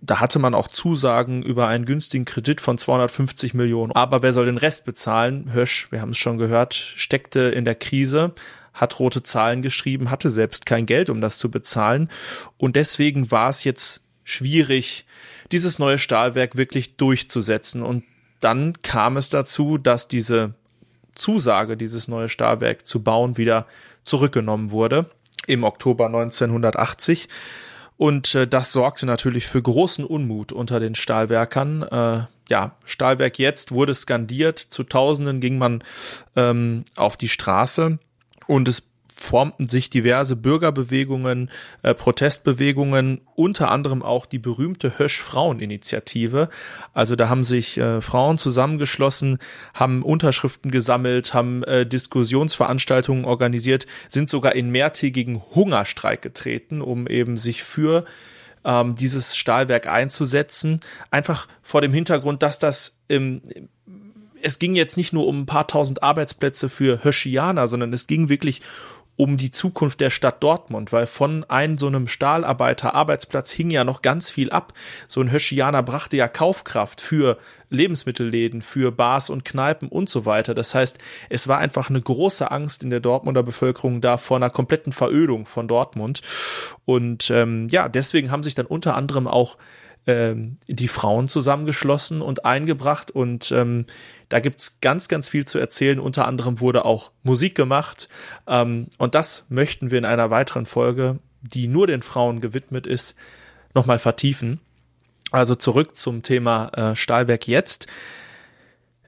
Da hatte man auch Zusagen über einen günstigen Kredit von 250 Millionen. Aber wer soll den Rest bezahlen? Hösch, wir haben es schon gehört, steckte in der Krise, hat rote Zahlen geschrieben, hatte selbst kein Geld, um das zu bezahlen. Und deswegen war es jetzt schwierig, dieses neue Stahlwerk wirklich durchzusetzen. Und dann kam es dazu, dass diese Zusage, dieses neue Stahlwerk zu bauen, wieder zurückgenommen wurde im Oktober 1980. Und äh, das sorgte natürlich für großen Unmut unter den Stahlwerkern. Äh, ja, Stahlwerk jetzt wurde skandiert, zu Tausenden ging man ähm, auf die Straße und es formten sich diverse Bürgerbewegungen, äh, Protestbewegungen, unter anderem auch die berühmte Hösch-Frauen-Initiative. Also da haben sich äh, Frauen zusammengeschlossen, haben Unterschriften gesammelt, haben äh, Diskussionsveranstaltungen organisiert, sind sogar in mehrtägigen Hungerstreik getreten, um eben sich für ähm, dieses Stahlwerk einzusetzen. Einfach vor dem Hintergrund, dass das im, es ging jetzt nicht nur um ein paar tausend Arbeitsplätze für Höschianer, sondern es ging wirklich um die Zukunft der Stadt Dortmund, weil von einem so einem Stahlarbeiter-Arbeitsplatz hing ja noch ganz viel ab. So ein Höschianer brachte ja Kaufkraft für Lebensmittelläden, für Bars und Kneipen und so weiter. Das heißt, es war einfach eine große Angst in der Dortmunder Bevölkerung da vor einer kompletten Verödung von Dortmund. Und ähm, ja, deswegen haben sich dann unter anderem auch ähm, die Frauen zusammengeschlossen und eingebracht und ähm, da gibt's ganz, ganz viel zu erzählen. Unter anderem wurde auch Musik gemacht ähm, und das möchten wir in einer weiteren Folge, die nur den Frauen gewidmet ist, nochmal vertiefen. Also zurück zum Thema äh, Stahlwerk jetzt.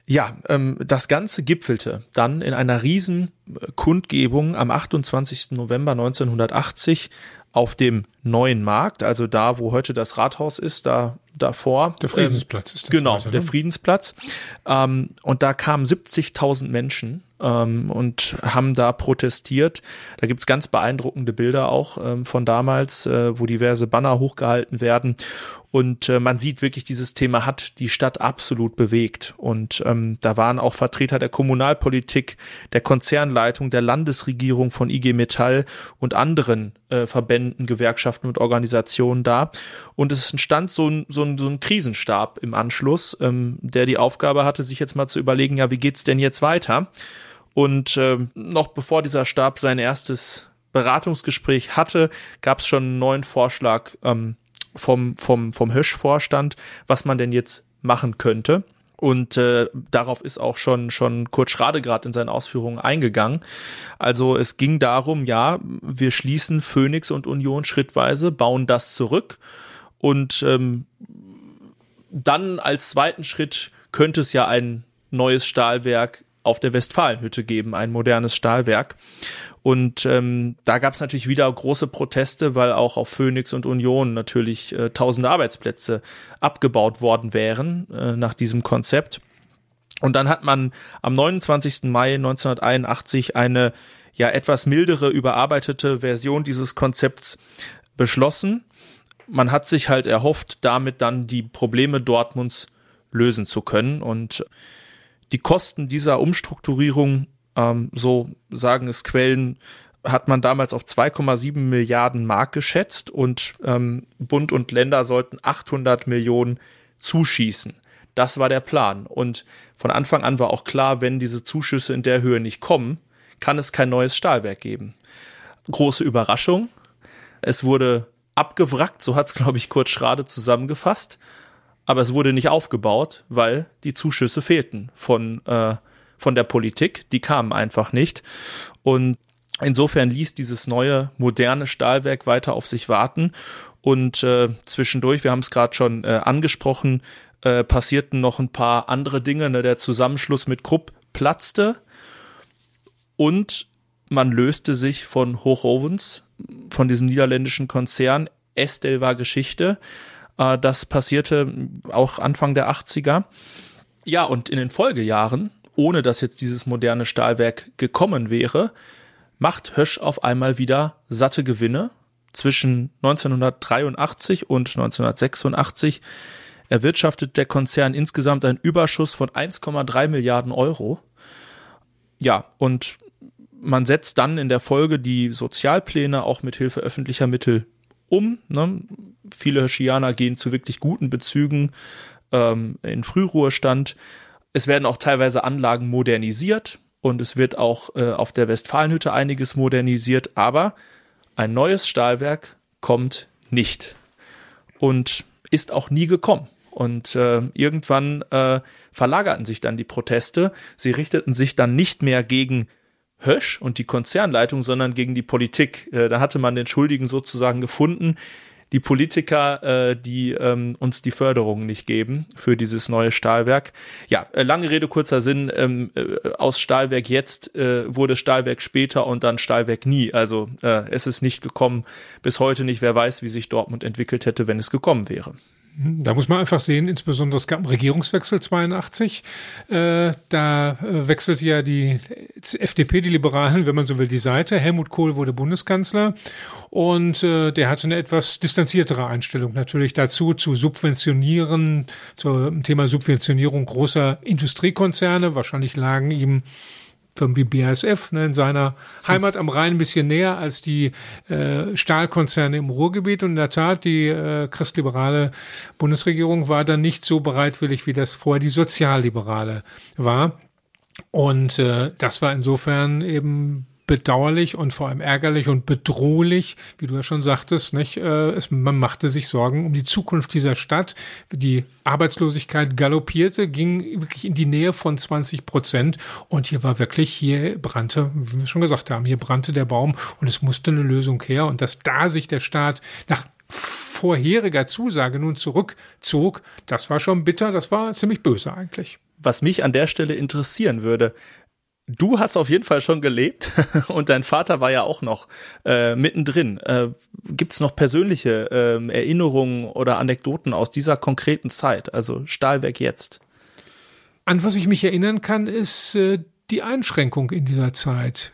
Ja, ähm, das Ganze gipfelte dann in einer riesen Kundgebung am 28. November 1980 auf dem neuen Markt, also da, wo heute das Rathaus ist, da davor. Der Friedensplatz ähm, ist das. Genau, weiter, ne? der Friedensplatz. Ähm, und da kamen 70.000 Menschen ähm, und haben da protestiert. Da gibt's ganz beeindruckende Bilder auch ähm, von damals, äh, wo diverse Banner hochgehalten werden. Und äh, man sieht wirklich, dieses Thema hat die Stadt absolut bewegt. Und ähm, da waren auch Vertreter der Kommunalpolitik, der Konzernleitung, der Landesregierung von IG Metall und anderen äh, Verbänden, Gewerkschaften und Organisationen da. Und es entstand so ein, so ein, so ein Krisenstab im Anschluss, ähm, der die Aufgabe hatte, sich jetzt mal zu überlegen, ja, wie geht's denn jetzt weiter? Und äh, noch bevor dieser Stab sein erstes Beratungsgespräch hatte, gab es schon einen neuen Vorschlag ähm, vom, vom, vom Hösch-Vorstand, was man denn jetzt machen könnte. Und äh, darauf ist auch schon schon Kurt Schrade gerade in seinen Ausführungen eingegangen. Also es ging darum, ja, wir schließen Phoenix und Union schrittweise, bauen das zurück und ähm, dann als zweiten Schritt könnte es ja ein neues Stahlwerk auf der Westfalenhütte geben, ein modernes Stahlwerk. Und ähm, da gab es natürlich wieder große Proteste, weil auch auf Phoenix und Union natürlich äh, tausende Arbeitsplätze abgebaut worden wären äh, nach diesem Konzept. Und dann hat man am 29. Mai 1981 eine ja etwas mildere, überarbeitete Version dieses Konzepts beschlossen. Man hat sich halt erhofft, damit dann die Probleme Dortmunds lösen zu können. Und die Kosten dieser Umstrukturierung ähm, so sagen es Quellen, hat man damals auf 2,7 Milliarden Mark geschätzt und ähm, Bund und Länder sollten 800 Millionen zuschießen. Das war der Plan. Und von Anfang an war auch klar, wenn diese Zuschüsse in der Höhe nicht kommen, kann es kein neues Stahlwerk geben. Große Überraschung. Es wurde abgewrackt, so hat es, glaube ich, Kurt Schrade zusammengefasst. Aber es wurde nicht aufgebaut, weil die Zuschüsse fehlten von, äh, von der Politik. Die kamen einfach nicht. Und insofern ließ dieses neue, moderne Stahlwerk weiter auf sich warten. Und äh, zwischendurch, wir haben es gerade schon äh, angesprochen, äh, passierten noch ein paar andere Dinge. Ne? Der Zusammenschluss mit Krupp platzte und man löste sich von Hochowens, von diesem niederländischen Konzern. Estel war Geschichte. Äh, das passierte auch Anfang der 80er. Ja, und in den Folgejahren, ohne dass jetzt dieses moderne Stahlwerk gekommen wäre, macht Hösch auf einmal wieder satte Gewinne. Zwischen 1983 und 1986 erwirtschaftet der Konzern insgesamt einen Überschuss von 1,3 Milliarden Euro. Ja, und man setzt dann in der Folge die Sozialpläne auch mit Hilfe öffentlicher Mittel um. Ne? Viele Hirschianer gehen zu wirklich guten Bezügen ähm, in Frühruhestand. Es werden auch teilweise Anlagen modernisiert und es wird auch äh, auf der Westfalenhütte einiges modernisiert, aber ein neues Stahlwerk kommt nicht und ist auch nie gekommen. Und äh, irgendwann äh, verlagerten sich dann die Proteste. Sie richteten sich dann nicht mehr gegen Hösch und die Konzernleitung, sondern gegen die Politik. Äh, da hatte man den Schuldigen sozusagen gefunden. Die Politiker, äh, die ähm, uns die Förderung nicht geben für dieses neue Stahlwerk. Ja, äh, lange Rede, kurzer Sinn. Ähm, äh, aus Stahlwerk jetzt äh, wurde Stahlwerk später und dann Stahlwerk nie. Also äh, es ist nicht gekommen, bis heute nicht. Wer weiß, wie sich Dortmund entwickelt hätte, wenn es gekommen wäre. Da muss man einfach sehen, insbesondere es gab einen Regierungswechsel 82. Äh, da äh, wechselte ja die FDP, die Liberalen, wenn man so will, die Seite. Helmut Kohl wurde Bundeskanzler und äh, der hatte eine etwas distanziertere Einstellung natürlich dazu, zu subventionieren, zum Thema Subventionierung großer Industriekonzerne. Wahrscheinlich lagen ihm Firmen wie BASF ne, in seiner Heimat am Rhein ein bisschen näher als die äh, Stahlkonzerne im Ruhrgebiet. Und in der Tat, die äh, christliberale Bundesregierung war dann nicht so bereitwillig, wie das vorher die sozialliberale war. Und äh, das war insofern eben bedauerlich und vor allem ärgerlich und bedrohlich, wie du ja schon sagtest, nicht? Äh, es, man machte sich Sorgen um die Zukunft dieser Stadt. Die Arbeitslosigkeit galoppierte, ging wirklich in die Nähe von 20 Prozent und hier war wirklich, hier brannte, wie wir schon gesagt haben, hier brannte der Baum und es musste eine Lösung her und dass da sich der Staat nach vorheriger Zusage nun zurückzog, das war schon bitter, das war ziemlich böse eigentlich. Was mich an der Stelle interessieren würde, du hast auf jeden Fall schon gelebt [laughs] und dein Vater war ja auch noch äh, mittendrin. Äh, Gibt es noch persönliche äh, Erinnerungen oder Anekdoten aus dieser konkreten Zeit, also Stahlwerk jetzt? An was ich mich erinnern kann, ist äh, die Einschränkung in dieser Zeit.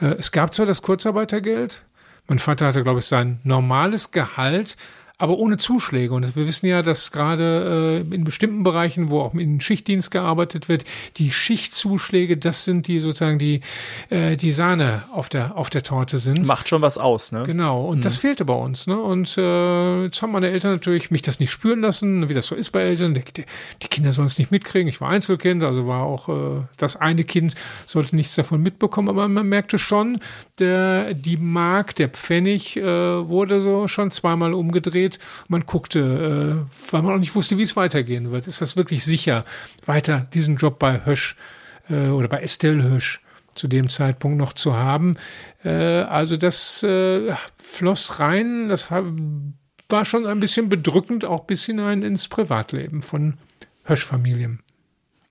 Äh, es gab zwar das Kurzarbeitergeld, mein Vater hatte, glaube ich, sein normales Gehalt, aber ohne Zuschläge. Und wir wissen ja, dass gerade äh, in bestimmten Bereichen, wo auch in Schichtdienst gearbeitet wird, die Schichtzuschläge, das sind die sozusagen die, äh, die Sahne auf der, auf der Torte sind. Macht schon was aus, ne? Genau. Und mhm. das fehlte bei uns, ne? Und äh, jetzt haben meine Eltern natürlich mich das nicht spüren lassen, wie das so ist bei Eltern. Die, die Kinder sollen es nicht mitkriegen. Ich war Einzelkind, also war auch äh, das eine Kind sollte nichts davon mitbekommen, aber man merkte schon, der, die Mark, der Pfennig äh, wurde so schon zweimal umgedreht geht. Man guckte, äh, weil man auch nicht wusste, wie es weitergehen wird. Ist das wirklich sicher, weiter diesen Job bei Hösch äh, oder bei Estelle Hösch zu dem Zeitpunkt noch zu haben? Äh, also das äh, floss rein, das war schon ein bisschen bedrückend, auch bis hinein ins Privatleben von Hösch-Familien.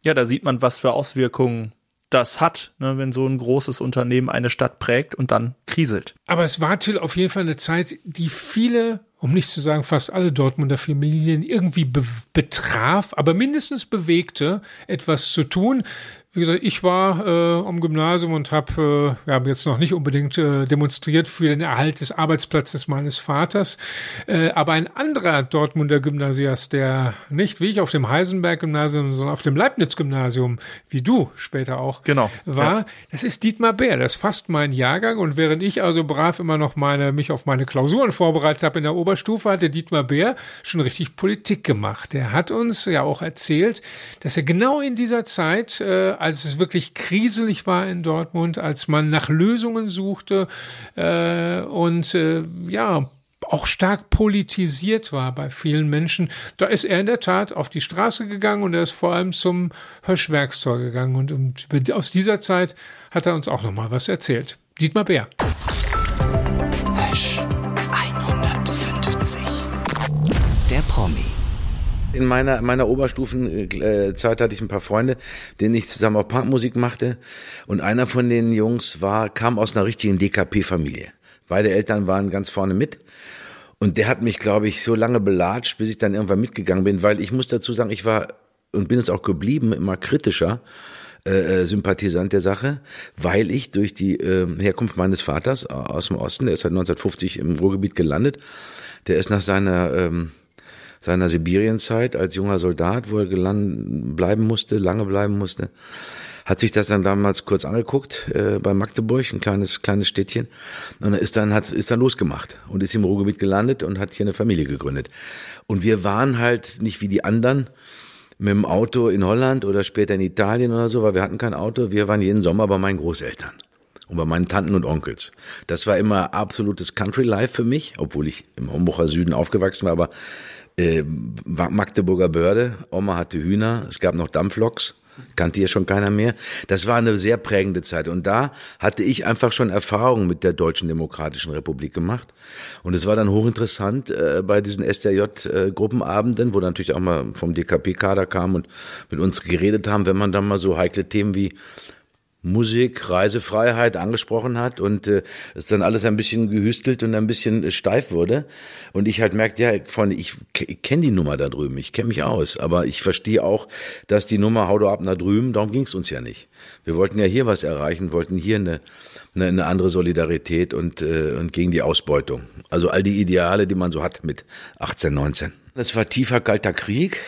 Ja, da sieht man, was für Auswirkungen das hat, ne, wenn so ein großes Unternehmen eine Stadt prägt und dann kriselt. Aber es war Till auf jeden Fall eine Zeit, die viele um nicht zu sagen fast alle Dortmunder Familien irgendwie be betraf, aber mindestens bewegte, etwas zu tun. Wie gesagt, ich war äh, am Gymnasium und habe äh, ja, jetzt noch nicht unbedingt äh, demonstriert für den Erhalt des Arbeitsplatzes meines Vaters, äh, aber ein anderer Dortmunder Gymnasiast, der nicht wie ich auf dem Heisenberg-Gymnasium, sondern auf dem Leibniz-Gymnasium, wie du später auch, genau, war, ja. das ist Dietmar Bär, das ist fast mein Jahrgang und während ich also brav immer noch meine, mich auf meine Klausuren vorbereitet habe in der Oberstufe, hatte Dietmar Bär schon richtig Politik gemacht. Er hat uns ja auch erzählt, dass er genau in dieser Zeit äh, als es wirklich kriselig war in Dortmund, als man nach Lösungen suchte äh, und äh, ja, auch stark politisiert war bei vielen Menschen. Da ist er in der Tat auf die Straße gegangen und er ist vor allem zum Höschwerkstor gegangen. Und, und aus dieser Zeit hat er uns auch noch mal was erzählt. Dietmar Bär. Hösch 150. Der Promi. In meiner, meiner Oberstufenzeit hatte ich ein paar Freunde, denen ich zusammen auch Punkmusik machte. Und einer von den Jungs war, kam aus einer richtigen DKP-Familie. Beide Eltern waren ganz vorne mit. Und der hat mich, glaube ich, so lange belatscht, bis ich dann irgendwann mitgegangen bin, weil ich muss dazu sagen, ich war und bin es auch geblieben, immer kritischer äh, Sympathisant der Sache, weil ich durch die äh, Herkunft meines Vaters aus dem Osten, der ist seit 1950 im Ruhrgebiet gelandet, der ist nach seiner ähm, seiner Sibirienzeit als junger Soldat, wo er gelandet bleiben musste, lange bleiben musste, hat sich das dann damals kurz angeguckt äh, bei Magdeburg, ein kleines kleines Städtchen, und ist dann hat ist dann losgemacht und ist im Ruhrgebiet gelandet und hat hier eine Familie gegründet. Und wir waren halt nicht wie die anderen mit dem Auto in Holland oder später in Italien oder so, weil wir hatten kein Auto. Wir waren jeden Sommer bei meinen Großeltern und bei meinen Tanten und Onkels. Das war immer absolutes Country Life für mich, obwohl ich im Homburger Süden aufgewachsen war, aber äh, Magdeburger Börde, Oma hatte Hühner, es gab noch Dampfloks kannte hier schon keiner mehr. Das war eine sehr prägende Zeit. Und da hatte ich einfach schon Erfahrungen mit der Deutschen Demokratischen Republik gemacht. Und es war dann hochinteressant äh, bei diesen SDJ-Gruppenabenden, wo natürlich auch mal vom DKP-Kader kam und mit uns geredet haben, wenn man dann mal so heikle Themen wie Musik, Reisefreiheit angesprochen hat und äh, es dann alles ein bisschen gehüstelt und ein bisschen äh, steif wurde. Und ich halt merkte, ja, Freunde, ich, ich kenne die Nummer da drüben, ich kenne mich aus, aber ich verstehe auch, dass die Nummer Hau du ab nach drüben, darum ging es uns ja nicht. Wir wollten ja hier was erreichen, wollten hier eine, eine, eine andere Solidarität und, äh, und gegen die Ausbeutung. Also all die Ideale, die man so hat mit 18, 19. Das war tiefer kalter Krieg.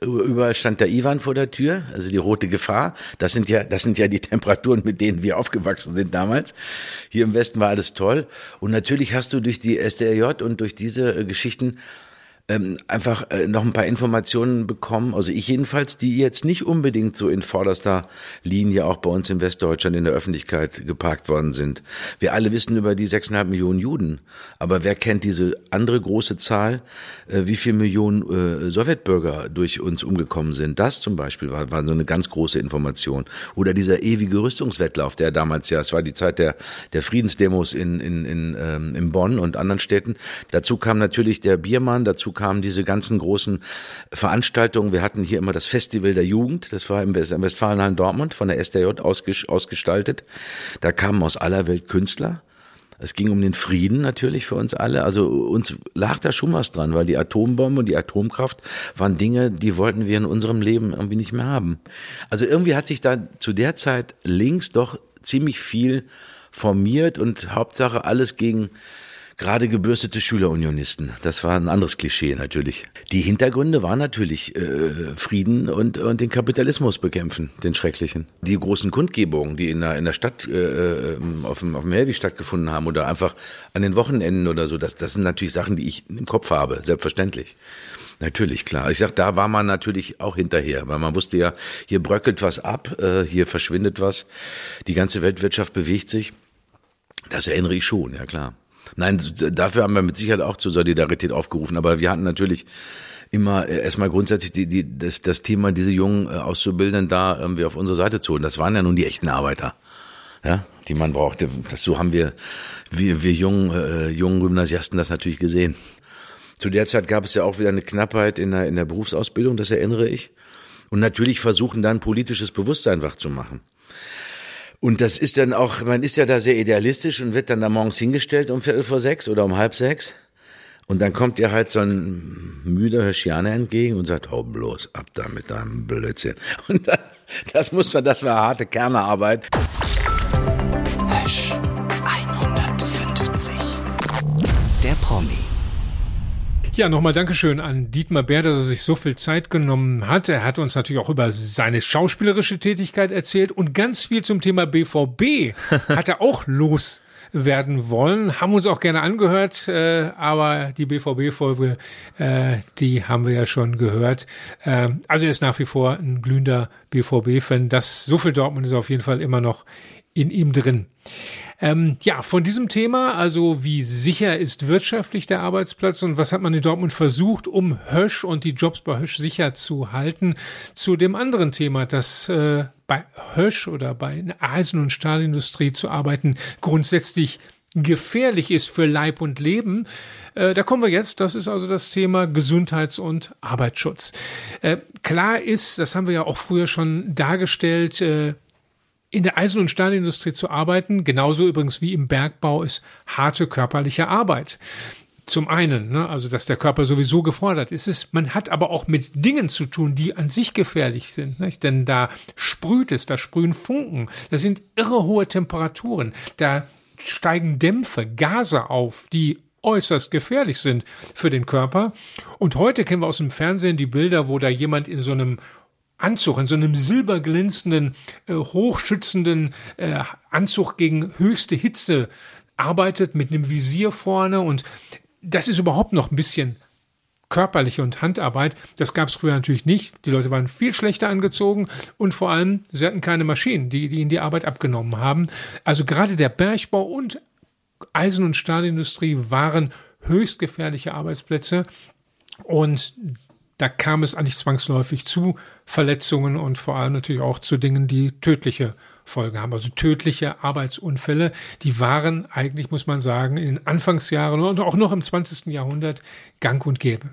Überall stand der Ivan vor der Tür, also die rote Gefahr. Das sind ja, das sind ja die [laughs] Temperaturen, mit denen wir aufgewachsen sind damals. Hier im Westen war alles toll. Und natürlich hast du durch die SDRJ und durch diese äh, Geschichten ähm, einfach äh, noch ein paar Informationen bekommen, also ich jedenfalls, die jetzt nicht unbedingt so in vorderster Linie auch bei uns in Westdeutschland in der Öffentlichkeit geparkt worden sind. Wir alle wissen über die sechseinhalb Millionen Juden, aber wer kennt diese andere große Zahl, äh, wie viel Millionen äh, Sowjetbürger durch uns umgekommen sind? Das zum Beispiel war, war so eine ganz große Information. Oder dieser ewige Rüstungswettlauf, der damals ja, es war die Zeit der, der Friedensdemos in, in, in, ähm, in Bonn und anderen Städten. Dazu kam natürlich der Biermann, dazu kamen diese ganzen großen Veranstaltungen. Wir hatten hier immer das Festival der Jugend, das war im Westfalenhallen Dortmund von der SDJ ausgestaltet. Da kamen aus aller Welt Künstler. Es ging um den Frieden natürlich für uns alle. Also uns lag da schon was dran, weil die Atombombe und die Atomkraft waren Dinge, die wollten wir in unserem Leben irgendwie nicht mehr haben. Also irgendwie hat sich da zu der Zeit links doch ziemlich viel formiert und Hauptsache alles gegen gerade gebürstete Schülerunionisten. Das war ein anderes Klischee natürlich. Die Hintergründe waren natürlich äh, Frieden und, und den Kapitalismus bekämpfen, den schrecklichen. Die großen Kundgebungen, die in der, in der Stadt, äh, ähm, auf, dem, auf dem Hellweg stattgefunden haben oder einfach an den Wochenenden oder so, das, das sind natürlich Sachen, die ich im Kopf habe, selbstverständlich. Natürlich, klar. Ich sag, da war man natürlich auch hinterher, weil man wusste ja, hier bröckelt was ab, äh, hier verschwindet was, die ganze Weltwirtschaft bewegt sich. Das erinnere ich schon, ja klar. Nein, dafür haben wir mit Sicherheit auch zur Solidarität aufgerufen, aber wir hatten natürlich immer äh, erstmal grundsätzlich die, die, das, das Thema, diese jungen äh, Auszubildenden da irgendwie auf unsere Seite zu holen. Das waren ja nun die echten Arbeiter, ja, die man brauchte. Das, so haben wir, wir, wir jungen, äh, jungen Gymnasiasten das natürlich gesehen. Zu der Zeit gab es ja auch wieder eine Knappheit in der, in der Berufsausbildung, das erinnere ich. Und natürlich versuchen dann politisches Bewusstsein wach zu machen. Und das ist dann auch, man ist ja da sehr idealistisch und wird dann da morgens hingestellt um Viertel vor sechs oder um halb sechs. Und dann kommt dir halt so ein müder Hirschianer entgegen und sagt, hau bloß ab da mit deinem Blödsinn. [laughs] Und dann, das muss man, das war harte Kernearbeit. Hösch 150. Der Promi. Ja, nochmal Dankeschön an Dietmar Bär, dass er sich so viel Zeit genommen hat. Er hat uns natürlich auch über seine schauspielerische Tätigkeit erzählt und ganz viel zum Thema BVB [laughs] hat er auch loswerden wollen. Haben uns auch gerne angehört, äh, aber die BVB-Folge, äh, die haben wir ja schon gehört. Äh, also er ist nach wie vor ein glühender BVB-Fan. Das so viel Dortmund ist auf jeden Fall immer noch in ihm drin. Ähm, ja, von diesem Thema, also wie sicher ist wirtschaftlich der Arbeitsplatz und was hat man in Dortmund versucht, um Hösch und die Jobs bei Hösch sicher zu halten, zu dem anderen Thema, das äh, bei Hösch oder bei Eisen- und Stahlindustrie zu arbeiten grundsätzlich gefährlich ist für Leib und Leben. Äh, da kommen wir jetzt, das ist also das Thema Gesundheits- und Arbeitsschutz. Äh, klar ist, das haben wir ja auch früher schon dargestellt, äh, in der Eisen- und Stahlindustrie zu arbeiten, genauso übrigens wie im Bergbau, ist harte körperliche Arbeit. Zum einen, ne, also dass der Körper sowieso gefordert ist, ist, man hat aber auch mit Dingen zu tun, die an sich gefährlich sind. Nicht? Denn da sprüht es, da sprühen Funken, da sind irre hohe Temperaturen, da steigen Dämpfe, Gase auf, die äußerst gefährlich sind für den Körper. Und heute kennen wir aus dem Fernsehen die Bilder, wo da jemand in so einem Anzug, in so einem silberglänzenden, äh, hochschützenden äh, Anzug gegen höchste Hitze arbeitet mit einem Visier vorne und das ist überhaupt noch ein bisschen körperliche und Handarbeit. Das gab es früher natürlich nicht. Die Leute waren viel schlechter angezogen und vor allem, sie hatten keine Maschinen, die, die ihnen die Arbeit abgenommen haben. Also gerade der Bergbau und Eisen- und Stahlindustrie waren höchst gefährliche Arbeitsplätze und da kam es eigentlich zwangsläufig zu Verletzungen und vor allem natürlich auch zu Dingen, die tödliche Folgen haben. Also tödliche Arbeitsunfälle, die waren eigentlich, muss man sagen, in den Anfangsjahren und auch noch im 20. Jahrhundert gang und gäbe.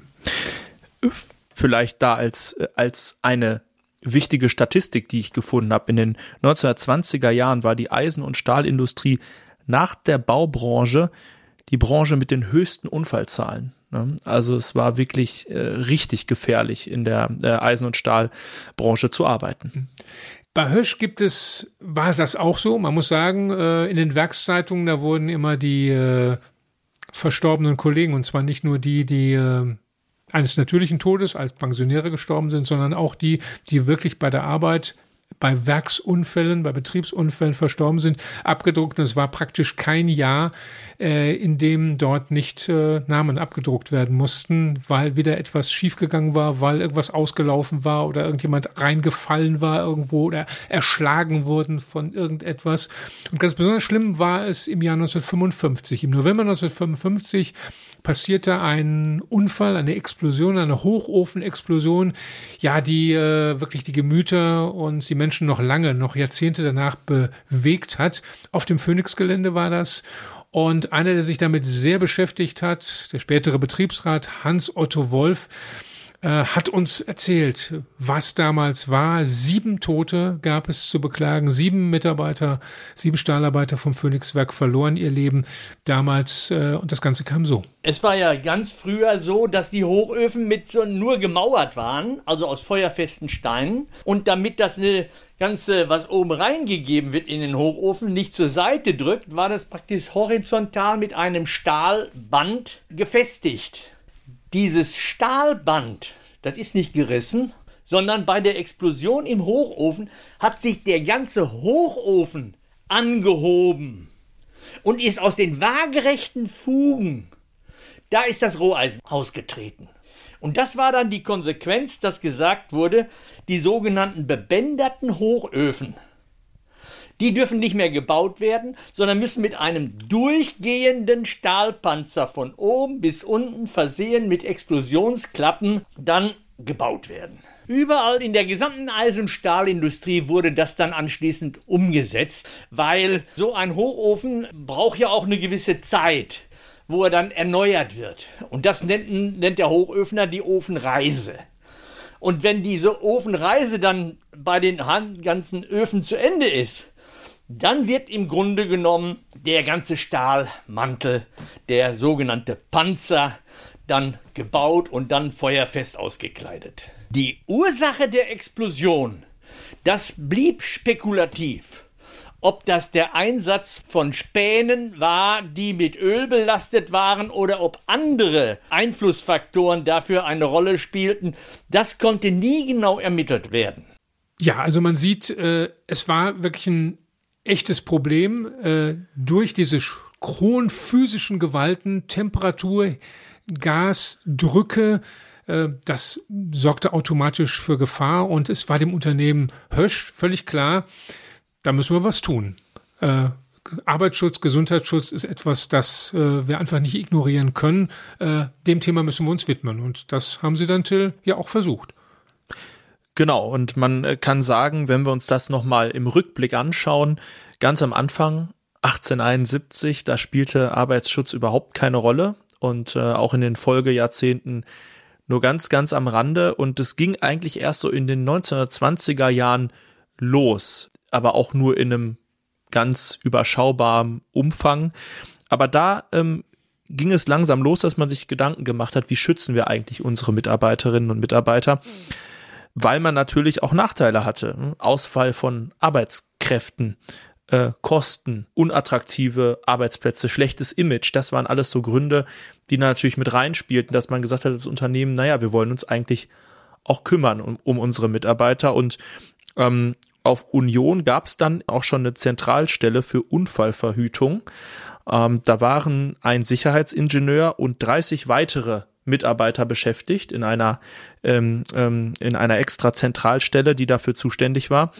Vielleicht da als, als eine wichtige Statistik, die ich gefunden habe. In den 1920er Jahren war die Eisen- und Stahlindustrie nach der Baubranche die Branche mit den höchsten Unfallzahlen. Ne? Also es war wirklich äh, richtig gefährlich in der äh, Eisen- und Stahlbranche zu arbeiten. Bei Hösch gibt es, war das auch so? Man muss sagen, äh, in den Werkszeitungen, da wurden immer die äh, verstorbenen Kollegen, und zwar nicht nur die, die äh, eines natürlichen Todes als Pensionäre gestorben sind, sondern auch die, die wirklich bei der Arbeit bei Werksunfällen, bei Betriebsunfällen verstorben sind, abgedruckt. Und es war praktisch kein Jahr, äh, in dem dort nicht äh, Namen abgedruckt werden mussten, weil wieder etwas schiefgegangen war, weil irgendwas ausgelaufen war oder irgendjemand reingefallen war irgendwo oder erschlagen wurden von irgendetwas. Und ganz besonders schlimm war es im Jahr 1955. Im November 1955 passierte ein Unfall, eine Explosion, eine Hochofenexplosion, ja, die äh, wirklich die Gemüter und die Menschen noch lange, noch Jahrzehnte danach bewegt hat. Auf dem Phoenix-Gelände war das. Und einer, der sich damit sehr beschäftigt hat, der spätere Betriebsrat Hans Otto Wolf, hat uns erzählt, was damals war. Sieben Tote gab es zu beklagen. Sieben Mitarbeiter, sieben Stahlarbeiter vom Phoenixwerk verloren ihr Leben damals. Äh, und das Ganze kam so. Es war ja ganz früher so, dass die Hochöfen mit so nur gemauert waren, also aus feuerfesten Steinen. Und damit das eine ganze, was oben reingegeben wird in den Hochofen, nicht zur Seite drückt, war das praktisch horizontal mit einem Stahlband gefestigt. Dieses Stahlband, das ist nicht gerissen, sondern bei der Explosion im Hochofen hat sich der ganze Hochofen angehoben und ist aus den waagerechten Fugen, da ist das Roheisen ausgetreten. Und das war dann die Konsequenz, dass gesagt wurde, die sogenannten bebänderten Hochöfen, die dürfen nicht mehr gebaut werden, sondern müssen mit einem durchgehenden Stahlpanzer von oben bis unten versehen mit Explosionsklappen dann gebaut werden. Überall in der gesamten Eisen- und Stahlindustrie wurde das dann anschließend umgesetzt, weil so ein Hochofen braucht ja auch eine gewisse Zeit, wo er dann erneuert wird. Und das nennt, nennt der Hochöfner die Ofenreise. Und wenn diese Ofenreise dann bei den ganzen Öfen zu Ende ist, dann wird im Grunde genommen der ganze Stahlmantel, der sogenannte Panzer, dann gebaut und dann feuerfest ausgekleidet. Die Ursache der Explosion, das blieb spekulativ. Ob das der Einsatz von Spänen war, die mit Öl belastet waren, oder ob andere Einflussfaktoren dafür eine Rolle spielten, das konnte nie genau ermittelt werden. Ja, also man sieht, äh, es war wirklich ein echtes Problem äh, durch diese hohen physischen Gewalten, Temperatur, Gas, Drücke. Äh, das sorgte automatisch für Gefahr und es war dem Unternehmen Hösch völlig klar, da müssen wir was tun. Äh, Arbeitsschutz, Gesundheitsschutz ist etwas, das äh, wir einfach nicht ignorieren können. Äh, dem Thema müssen wir uns widmen. Und das haben Sie dann, Till, ja auch versucht. Genau, und man äh, kann sagen, wenn wir uns das nochmal im Rückblick anschauen, ganz am Anfang, 1871, da spielte Arbeitsschutz überhaupt keine Rolle und äh, auch in den Folgejahrzehnten nur ganz, ganz am Rande. Und es ging eigentlich erst so in den 1920er Jahren los, aber auch nur in einem ganz überschaubaren Umfang. Aber da ähm, ging es langsam los, dass man sich Gedanken gemacht hat, wie schützen wir eigentlich unsere Mitarbeiterinnen und Mitarbeiter. Mhm weil man natürlich auch Nachteile hatte. Hm? Ausfall von Arbeitskräften, äh, Kosten, unattraktive Arbeitsplätze, schlechtes Image, das waren alles so Gründe, die natürlich mit reinspielten, dass man gesagt hat, das Unternehmen, naja, wir wollen uns eigentlich auch kümmern um, um unsere Mitarbeiter und ähm, auf Union gab es dann auch schon eine Zentralstelle für Unfallverhütung. Ähm, da waren ein Sicherheitsingenieur und 30 weitere Mitarbeiter beschäftigt in einer ähm, ähm, in einer extra Zentralstelle, die dafür zuständig war.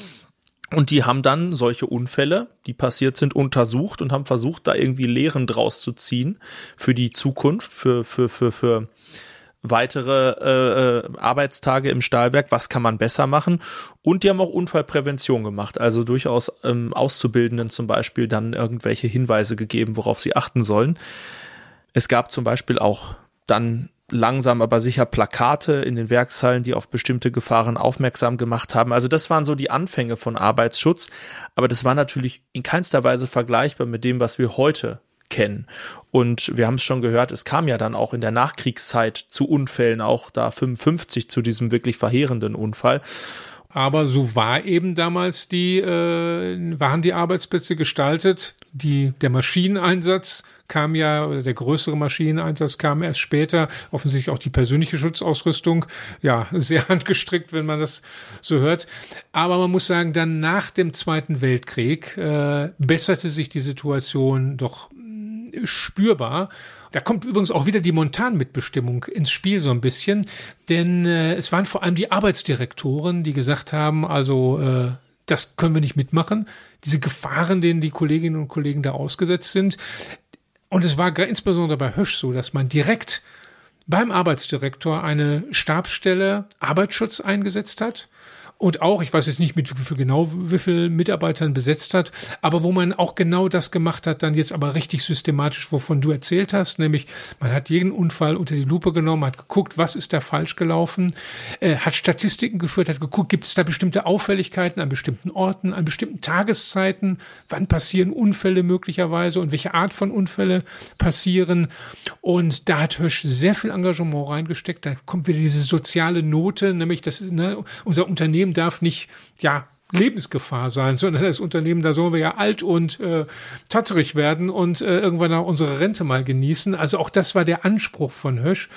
Und die haben dann solche Unfälle, die passiert sind, untersucht und haben versucht, da irgendwie Lehren draus zu ziehen für die Zukunft, für, für, für, für weitere äh, äh, Arbeitstage im Stahlwerk, was kann man besser machen. Und die haben auch Unfallprävention gemacht, also durchaus ähm, Auszubildenden zum Beispiel dann irgendwelche Hinweise gegeben, worauf sie achten sollen. Es gab zum Beispiel auch dann langsam aber sicher Plakate in den Werkshallen, die auf bestimmte Gefahren aufmerksam gemacht haben. Also das waren so die Anfänge von Arbeitsschutz, aber das war natürlich in keinster Weise vergleichbar mit dem, was wir heute kennen. Und wir haben es schon gehört, es kam ja dann auch in der Nachkriegszeit zu Unfällen, auch da 55 zu diesem wirklich verheerenden Unfall. Aber so war eben damals die, äh, waren die Arbeitsplätze gestaltet. Die, der Maschineneinsatz kam ja, oder der größere Maschineneinsatz kam erst später. Offensichtlich auch die persönliche Schutzausrüstung. Ja, [laughs] sehr handgestrickt, wenn man das so hört. Aber man muss sagen, dann nach dem Zweiten Weltkrieg äh, besserte sich die Situation doch mh, spürbar. Da kommt übrigens auch wieder die Montanmitbestimmung ins Spiel so ein bisschen, denn äh, es waren vor allem die Arbeitsdirektoren, die gesagt haben, also äh, das können wir nicht mitmachen. Diese Gefahren, denen die Kolleginnen und Kollegen da ausgesetzt sind. Und es war insbesondere bei Hösch so, dass man direkt beim Arbeitsdirektor eine Stabsstelle Arbeitsschutz eingesetzt hat und auch, ich weiß jetzt nicht mit wie genau wie viel Mitarbeitern besetzt hat, aber wo man auch genau das gemacht hat, dann jetzt aber richtig systematisch, wovon du erzählt hast, nämlich man hat jeden Unfall unter die Lupe genommen, hat geguckt, was ist da falsch gelaufen, äh, hat Statistiken geführt, hat geguckt, gibt es da bestimmte Auffälligkeiten an bestimmten Orten, an bestimmten Tageszeiten, wann passieren Unfälle möglicherweise und welche Art von Unfälle passieren. Und da hat Hirsch sehr viel Engagement reingesteckt. Da kommt wieder diese soziale Note, nämlich das ne, unser Unternehmen darf nicht, ja, Lebensgefahr sein, sondern das Unternehmen, da sollen wir ja alt und äh, tatterig werden und äh, irgendwann auch unsere Rente mal genießen. Also auch das war der Anspruch von Hösch.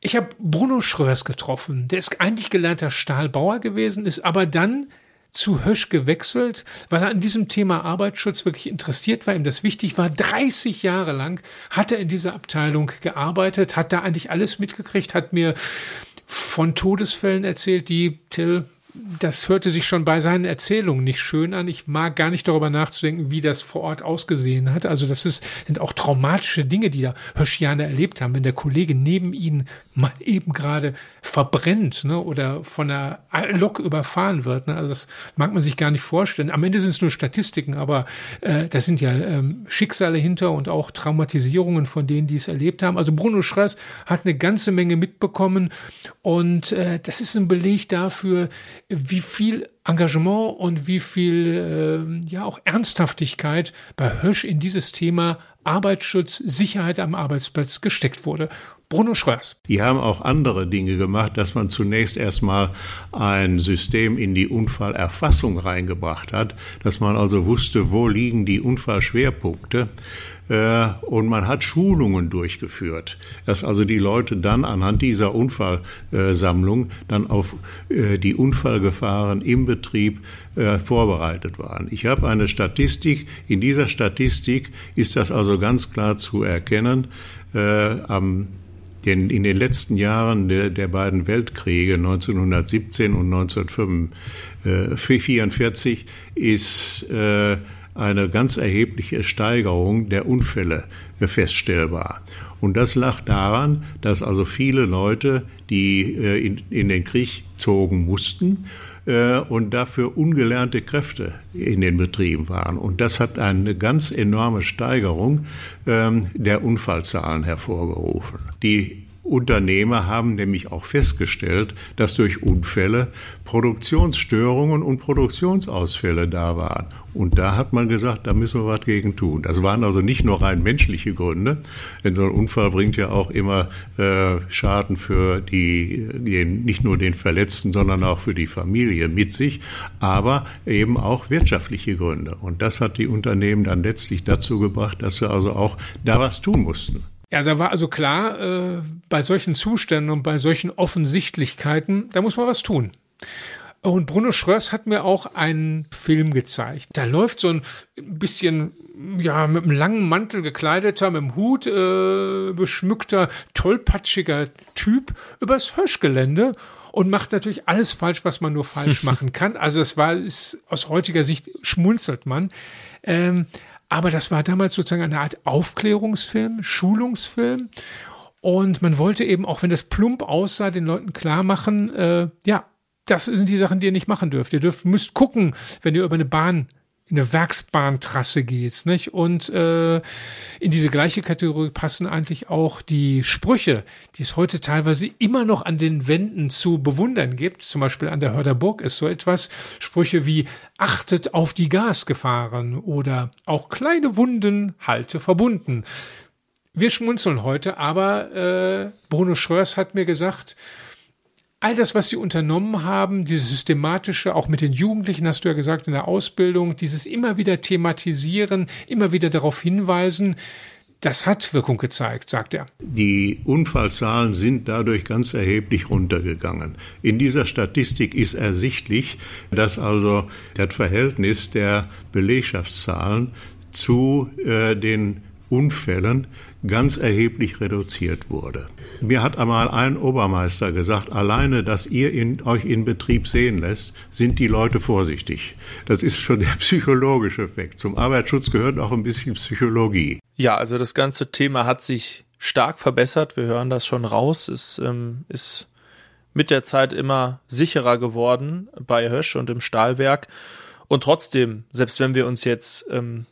Ich habe Bruno Schröers getroffen. Der ist eigentlich gelernter Stahlbauer gewesen, ist aber dann zu Hösch gewechselt, weil er an diesem Thema Arbeitsschutz wirklich interessiert war, ihm das wichtig war. 30 Jahre lang hat er in dieser Abteilung gearbeitet, hat da eigentlich alles mitgekriegt, hat mir von Todesfällen erzählt, die Till das hörte sich schon bei seinen Erzählungen nicht schön an. Ich mag gar nicht darüber nachzudenken, wie das vor Ort ausgesehen hat. Also das ist, sind auch traumatische Dinge, die da Höschianer erlebt haben, wenn der Kollege neben ihnen mal eben gerade verbrennt ne, oder von einer Lok überfahren wird. Ne. Also das mag man sich gar nicht vorstellen. Am Ende sind es nur Statistiken, aber äh, das sind ja ähm, Schicksale hinter und auch Traumatisierungen von denen, die es erlebt haben. Also Bruno Schröss hat eine ganze Menge mitbekommen und äh, das ist ein Beleg dafür, wie viel Engagement und wie viel äh, ja auch Ernsthaftigkeit bei Hösch in dieses Thema Arbeitsschutz, Sicherheit am Arbeitsplatz gesteckt wurde. Bruno Schröers. Die haben auch andere Dinge gemacht, dass man zunächst erstmal ein System in die Unfallerfassung reingebracht hat, dass man also wusste, wo liegen die Unfallschwerpunkte und man hat Schulungen durchgeführt, dass also die Leute dann anhand dieser Unfallsammlung dann auf äh, die Unfallgefahren im Betrieb äh, vorbereitet waren. Ich habe eine Statistik. In dieser Statistik ist das also ganz klar zu erkennen. Am denn in den letzten Jahren der, der beiden Weltkriege 1917 und 1944 ist äh, eine ganz erhebliche Steigerung der Unfälle feststellbar. Und das lag daran, dass also viele Leute, die in, in den Krieg zogen mussten, äh, und dafür ungelernte Kräfte in den Betrieben waren. Und das hat eine ganz enorme Steigerung ähm, der Unfallzahlen hervorgerufen. Die Unternehmer haben nämlich auch festgestellt, dass durch Unfälle Produktionsstörungen und Produktionsausfälle da waren. Und da hat man gesagt, da müssen wir was gegen tun. Das waren also nicht nur rein menschliche Gründe, denn so ein Unfall bringt ja auch immer äh, Schaden für die, den, nicht nur den Verletzten, sondern auch für die Familie mit sich, aber eben auch wirtschaftliche Gründe. Und das hat die Unternehmen dann letztlich dazu gebracht, dass sie also auch da was tun mussten. Ja, da war also klar, äh, bei solchen Zuständen und bei solchen Offensichtlichkeiten, da muss man was tun. Und Bruno Schröers hat mir auch einen Film gezeigt. Da läuft so ein bisschen, ja, mit einem langen Mantel gekleideter, mit einem Hut äh, beschmückter, tollpatschiger Typ übers Höschgelände und macht natürlich alles falsch, was man nur falsch [laughs] machen kann. Also es war, ist, aus heutiger Sicht schmunzelt man. Ähm, aber das war damals sozusagen eine Art Aufklärungsfilm, Schulungsfilm. Und man wollte eben, auch wenn das plump aussah, den Leuten klar machen, äh, ja, das sind die Sachen, die ihr nicht machen dürft. Ihr dürft, müsst gucken, wenn ihr über eine Bahn in eine Werksbahntrasse geht, nicht? Und äh, in diese gleiche Kategorie passen eigentlich auch die Sprüche, die es heute teilweise immer noch an den Wänden zu bewundern gibt. Zum Beispiel an der Hörderburg ist so etwas. Sprüche wie achtet auf die Gasgefahren oder auch kleine Wunden halte verbunden. Wir schmunzeln heute, aber äh, Bruno Schröers hat mir gesagt, all das, was sie unternommen haben, dieses systematische, auch mit den Jugendlichen, hast du ja gesagt, in der Ausbildung, dieses immer wieder thematisieren, immer wieder darauf hinweisen, das hat Wirkung gezeigt, sagt er. Die Unfallzahlen sind dadurch ganz erheblich runtergegangen. In dieser Statistik ist ersichtlich, dass also das Verhältnis der Belegschaftszahlen zu äh, den Unfällen ganz erheblich reduziert wurde. Mir hat einmal ein Obermeister gesagt, alleine, dass ihr in, euch in Betrieb sehen lässt, sind die Leute vorsichtig. Das ist schon der psychologische Effekt. Zum Arbeitsschutz gehört auch ein bisschen Psychologie. Ja, also das ganze Thema hat sich stark verbessert. Wir hören das schon raus. Es ähm, ist mit der Zeit immer sicherer geworden bei Hösch und im Stahlwerk. Und trotzdem, selbst wenn wir uns jetzt ähm,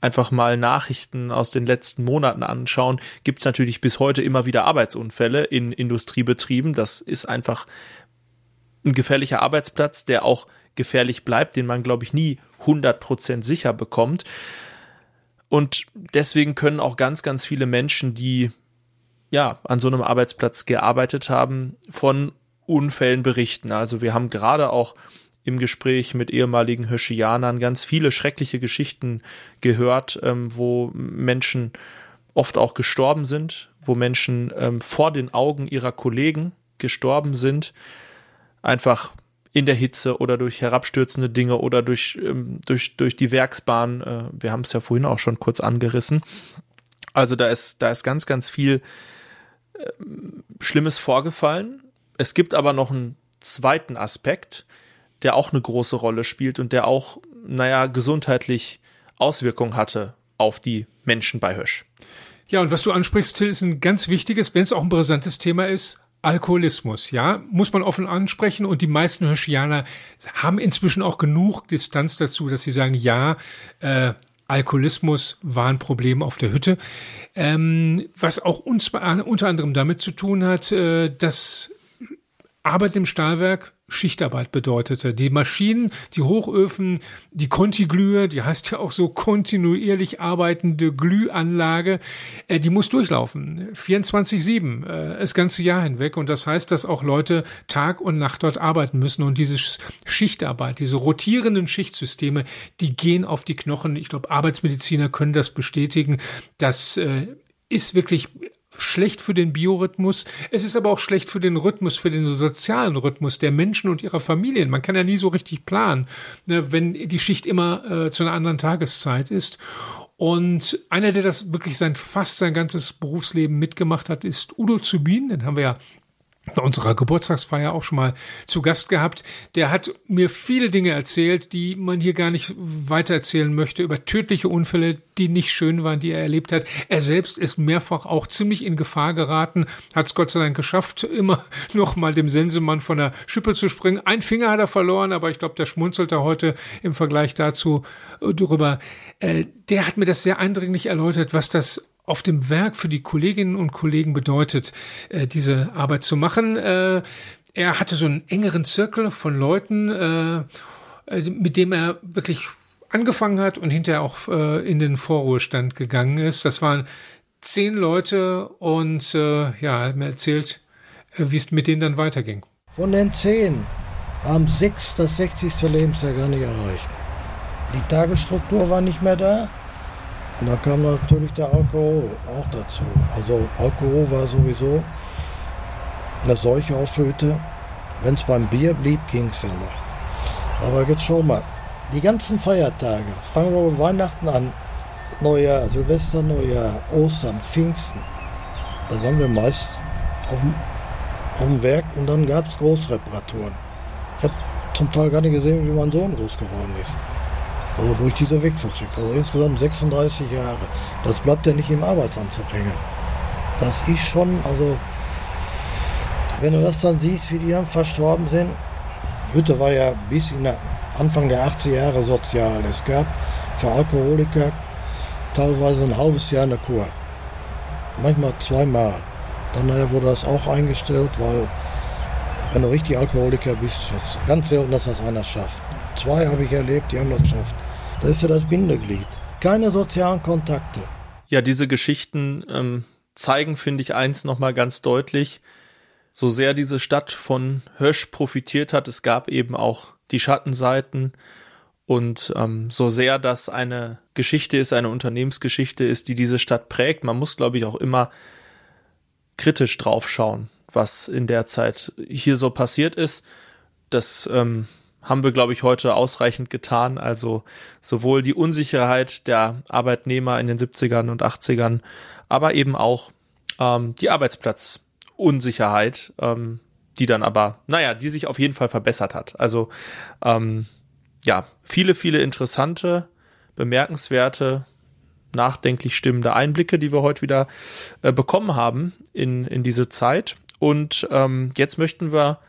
einfach mal Nachrichten aus den letzten Monaten anschauen, gibt es natürlich bis heute immer wieder Arbeitsunfälle in Industriebetrieben. Das ist einfach ein gefährlicher Arbeitsplatz, der auch gefährlich bleibt, den man, glaube ich, nie 100% sicher bekommt. Und deswegen können auch ganz, ganz viele Menschen, die ja an so einem Arbeitsplatz gearbeitet haben, von Unfällen berichten. Also wir haben gerade auch im Gespräch mit ehemaligen Höschianern ganz viele schreckliche Geschichten gehört, ähm, wo Menschen oft auch gestorben sind, wo Menschen ähm, vor den Augen ihrer Kollegen gestorben sind, einfach in der Hitze oder durch herabstürzende Dinge oder durch, ähm, durch, durch die Werksbahn. Äh, wir haben es ja vorhin auch schon kurz angerissen. Also da ist, da ist ganz, ganz viel äh, Schlimmes vorgefallen. Es gibt aber noch einen zweiten Aspekt, der auch eine große Rolle spielt und der auch, naja, gesundheitlich Auswirkungen hatte auf die Menschen bei Hösch. Ja, und was du ansprichst, Till, ist ein ganz wichtiges, wenn es auch ein brisantes Thema ist, Alkoholismus, ja, muss man offen ansprechen und die meisten Höschianer haben inzwischen auch genug Distanz dazu, dass sie sagen, ja, äh, Alkoholismus war ein Problem auf der Hütte, ähm, was auch uns unter anderem damit zu tun hat, äh, dass Arbeit im Stahlwerk Schichtarbeit bedeutete. Die Maschinen, die Hochöfen, die Kontiglühe, die heißt ja auch so kontinuierlich arbeitende Glühanlage, äh, die muss durchlaufen. 24-7, äh, das ganze Jahr hinweg. Und das heißt, dass auch Leute Tag und Nacht dort arbeiten müssen. Und diese Schichtarbeit, diese rotierenden Schichtsysteme, die gehen auf die Knochen. Ich glaube, Arbeitsmediziner können das bestätigen. Das äh, ist wirklich schlecht für den Biorhythmus. Es ist aber auch schlecht für den Rhythmus, für den sozialen Rhythmus der Menschen und ihrer Familien. Man kann ja nie so richtig planen, ne, wenn die Schicht immer äh, zu einer anderen Tageszeit ist. Und einer, der das wirklich sein, fast sein ganzes Berufsleben mitgemacht hat, ist Udo Zubin. Den haben wir ja bei unserer Geburtstagsfeier auch schon mal zu Gast gehabt. Der hat mir viele Dinge erzählt, die man hier gar nicht weiter erzählen möchte, über tödliche Unfälle, die nicht schön waren, die er erlebt hat. Er selbst ist mehrfach auch ziemlich in Gefahr geraten, hat es Gott sei Dank geschafft, [laughs] immer noch mal dem Sensemann von der Schippe zu springen. Ein Finger hat er verloren, aber ich glaube, der schmunzelt er heute im Vergleich dazu äh, drüber. Äh, der hat mir das sehr eindringlich erläutert, was das auf dem Werk für die Kolleginnen und Kollegen bedeutet, äh, diese Arbeit zu machen. Äh, er hatte so einen engeren Zirkel von Leuten, äh, äh mit dem er wirklich angefangen hat und hinterher auch äh, in den Vorruhestand gegangen ist. Das waren zehn Leute und äh, ja, er hat mir erzählt, wie es mit denen dann weiterging. Von den zehn haben sechs das 60. Lebensjahr gar nicht erreicht. Die Tagesstruktur war nicht mehr da. Und da kam natürlich der Alkohol auch dazu. Also Alkohol war sowieso eine Seuche auf Hütte. Wenn es beim Bier blieb, ging es ja noch. Aber jetzt schon mal, die ganzen Feiertage, fangen wir bei Weihnachten an, Neujahr, Silvester, Neujahr, Ostern, Pfingsten, da waren wir meist auf dem, auf dem Werk und dann gab es Großreparaturen. Ich habe zum Teil gar nicht gesehen, wie mein Sohn groß geworden ist. So durch diese Wechselschicht. Also insgesamt 36 Jahre. Das bleibt ja nicht im Arbeitsanzug hängen. Das ist schon, also, wenn du das dann siehst, wie die dann verstorben sind. Hütte war ja bis in der Anfang der 80er Jahre sozial. Es gab für Alkoholiker teilweise ein halbes Jahr eine Kur. Manchmal zweimal. Dann wurde das auch eingestellt, weil wenn du richtig Alkoholiker bist, ganz selten, dass das einer schafft. Zwei habe ich erlebt, die haben das geschafft. Das ist ja das Bindeglied. Keine sozialen Kontakte. Ja, diese Geschichten ähm, zeigen, finde ich, eins nochmal ganz deutlich. So sehr diese Stadt von Hösch profitiert hat, es gab eben auch die Schattenseiten. Und ähm, so sehr das eine Geschichte ist, eine Unternehmensgeschichte ist, die diese Stadt prägt, man muss, glaube ich, auch immer kritisch draufschauen, was in der Zeit hier so passiert ist. Das ähm, haben wir, glaube ich, heute ausreichend getan. Also sowohl die Unsicherheit der Arbeitnehmer in den 70ern und 80ern, aber eben auch ähm, die Arbeitsplatzunsicherheit, ähm, die dann aber, naja, die sich auf jeden Fall verbessert hat. Also ähm, ja, viele, viele interessante, bemerkenswerte, nachdenklich stimmende Einblicke, die wir heute wieder äh, bekommen haben in, in diese Zeit. Und ähm, jetzt möchten wir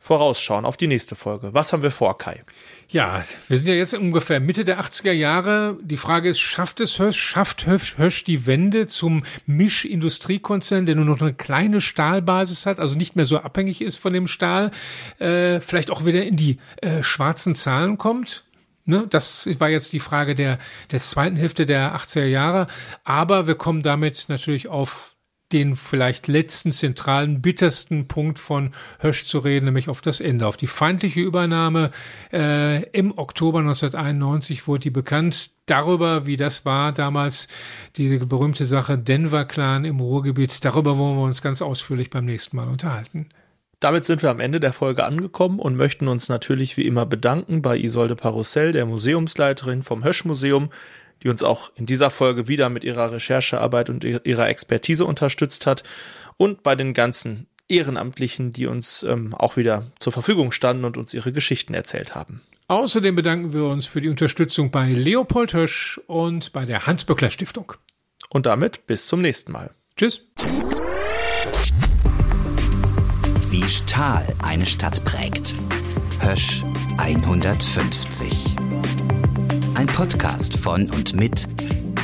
vorausschauen auf die nächste Folge. Was haben wir vor, Kai? Ja, wir sind ja jetzt ungefähr Mitte der 80er Jahre. Die Frage ist, schafft es Hösch, schafft Hösch die Wende zum Mischindustriekonzern, der nur noch eine kleine Stahlbasis hat, also nicht mehr so abhängig ist von dem Stahl, äh, vielleicht auch wieder in die äh, schwarzen Zahlen kommt? Ne, das war jetzt die Frage der, der zweiten Hälfte der 80er Jahre. Aber wir kommen damit natürlich auf den vielleicht letzten zentralen, bittersten Punkt von Hösch zu reden, nämlich auf das Ende, auf die feindliche Übernahme. Äh, Im Oktober 1991 wurde die bekannt. Darüber, wie das war damals, diese berühmte Sache Denver Clan im Ruhrgebiet, darüber wollen wir uns ganz ausführlich beim nächsten Mal unterhalten. Damit sind wir am Ende der Folge angekommen und möchten uns natürlich wie immer bedanken bei Isolde Parussell, der Museumsleiterin vom Hösch Museum, die uns auch in dieser Folge wieder mit ihrer Recherchearbeit und ihrer Expertise unterstützt hat und bei den ganzen Ehrenamtlichen, die uns ähm, auch wieder zur Verfügung standen und uns ihre Geschichten erzählt haben. Außerdem bedanken wir uns für die Unterstützung bei Leopold Hösch und bei der Hans-Böckler Stiftung. Und damit bis zum nächsten Mal. Tschüss. Wie Stahl eine Stadt prägt. Hösch 150. Ein Podcast von und mit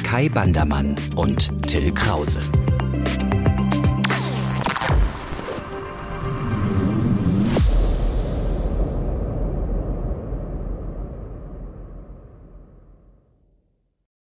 Kai Bandermann und Till Krause.